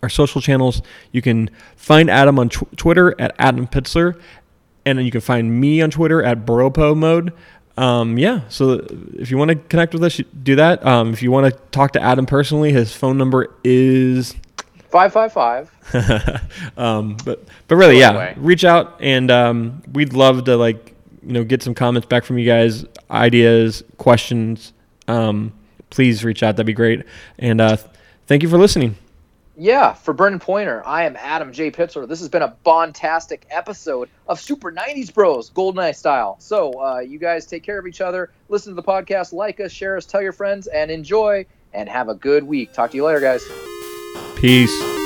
our social channels. You can find Adam on tw- Twitter at Adam Pitzler, and then you can find me on Twitter at Bropo Mode. Um, yeah, so if you want to connect with us, do that. Um, if you want to talk to Adam personally, his phone number is five five five. Um, but but really, yeah, reach out and um, we'd love to like you know get some comments back from you guys, ideas, questions. Um, please reach out. That'd be great. And uh, thank you for listening. Yeah, for Brendan Pointer, I am Adam J. Pitzler. This has been a bondtastic episode of Super 90s Bros, GoldenEye style. So, uh, you guys take care of each other, listen to the podcast, like us, share us, tell your friends, and enjoy, and have a good week. Talk to you later, guys. Peace.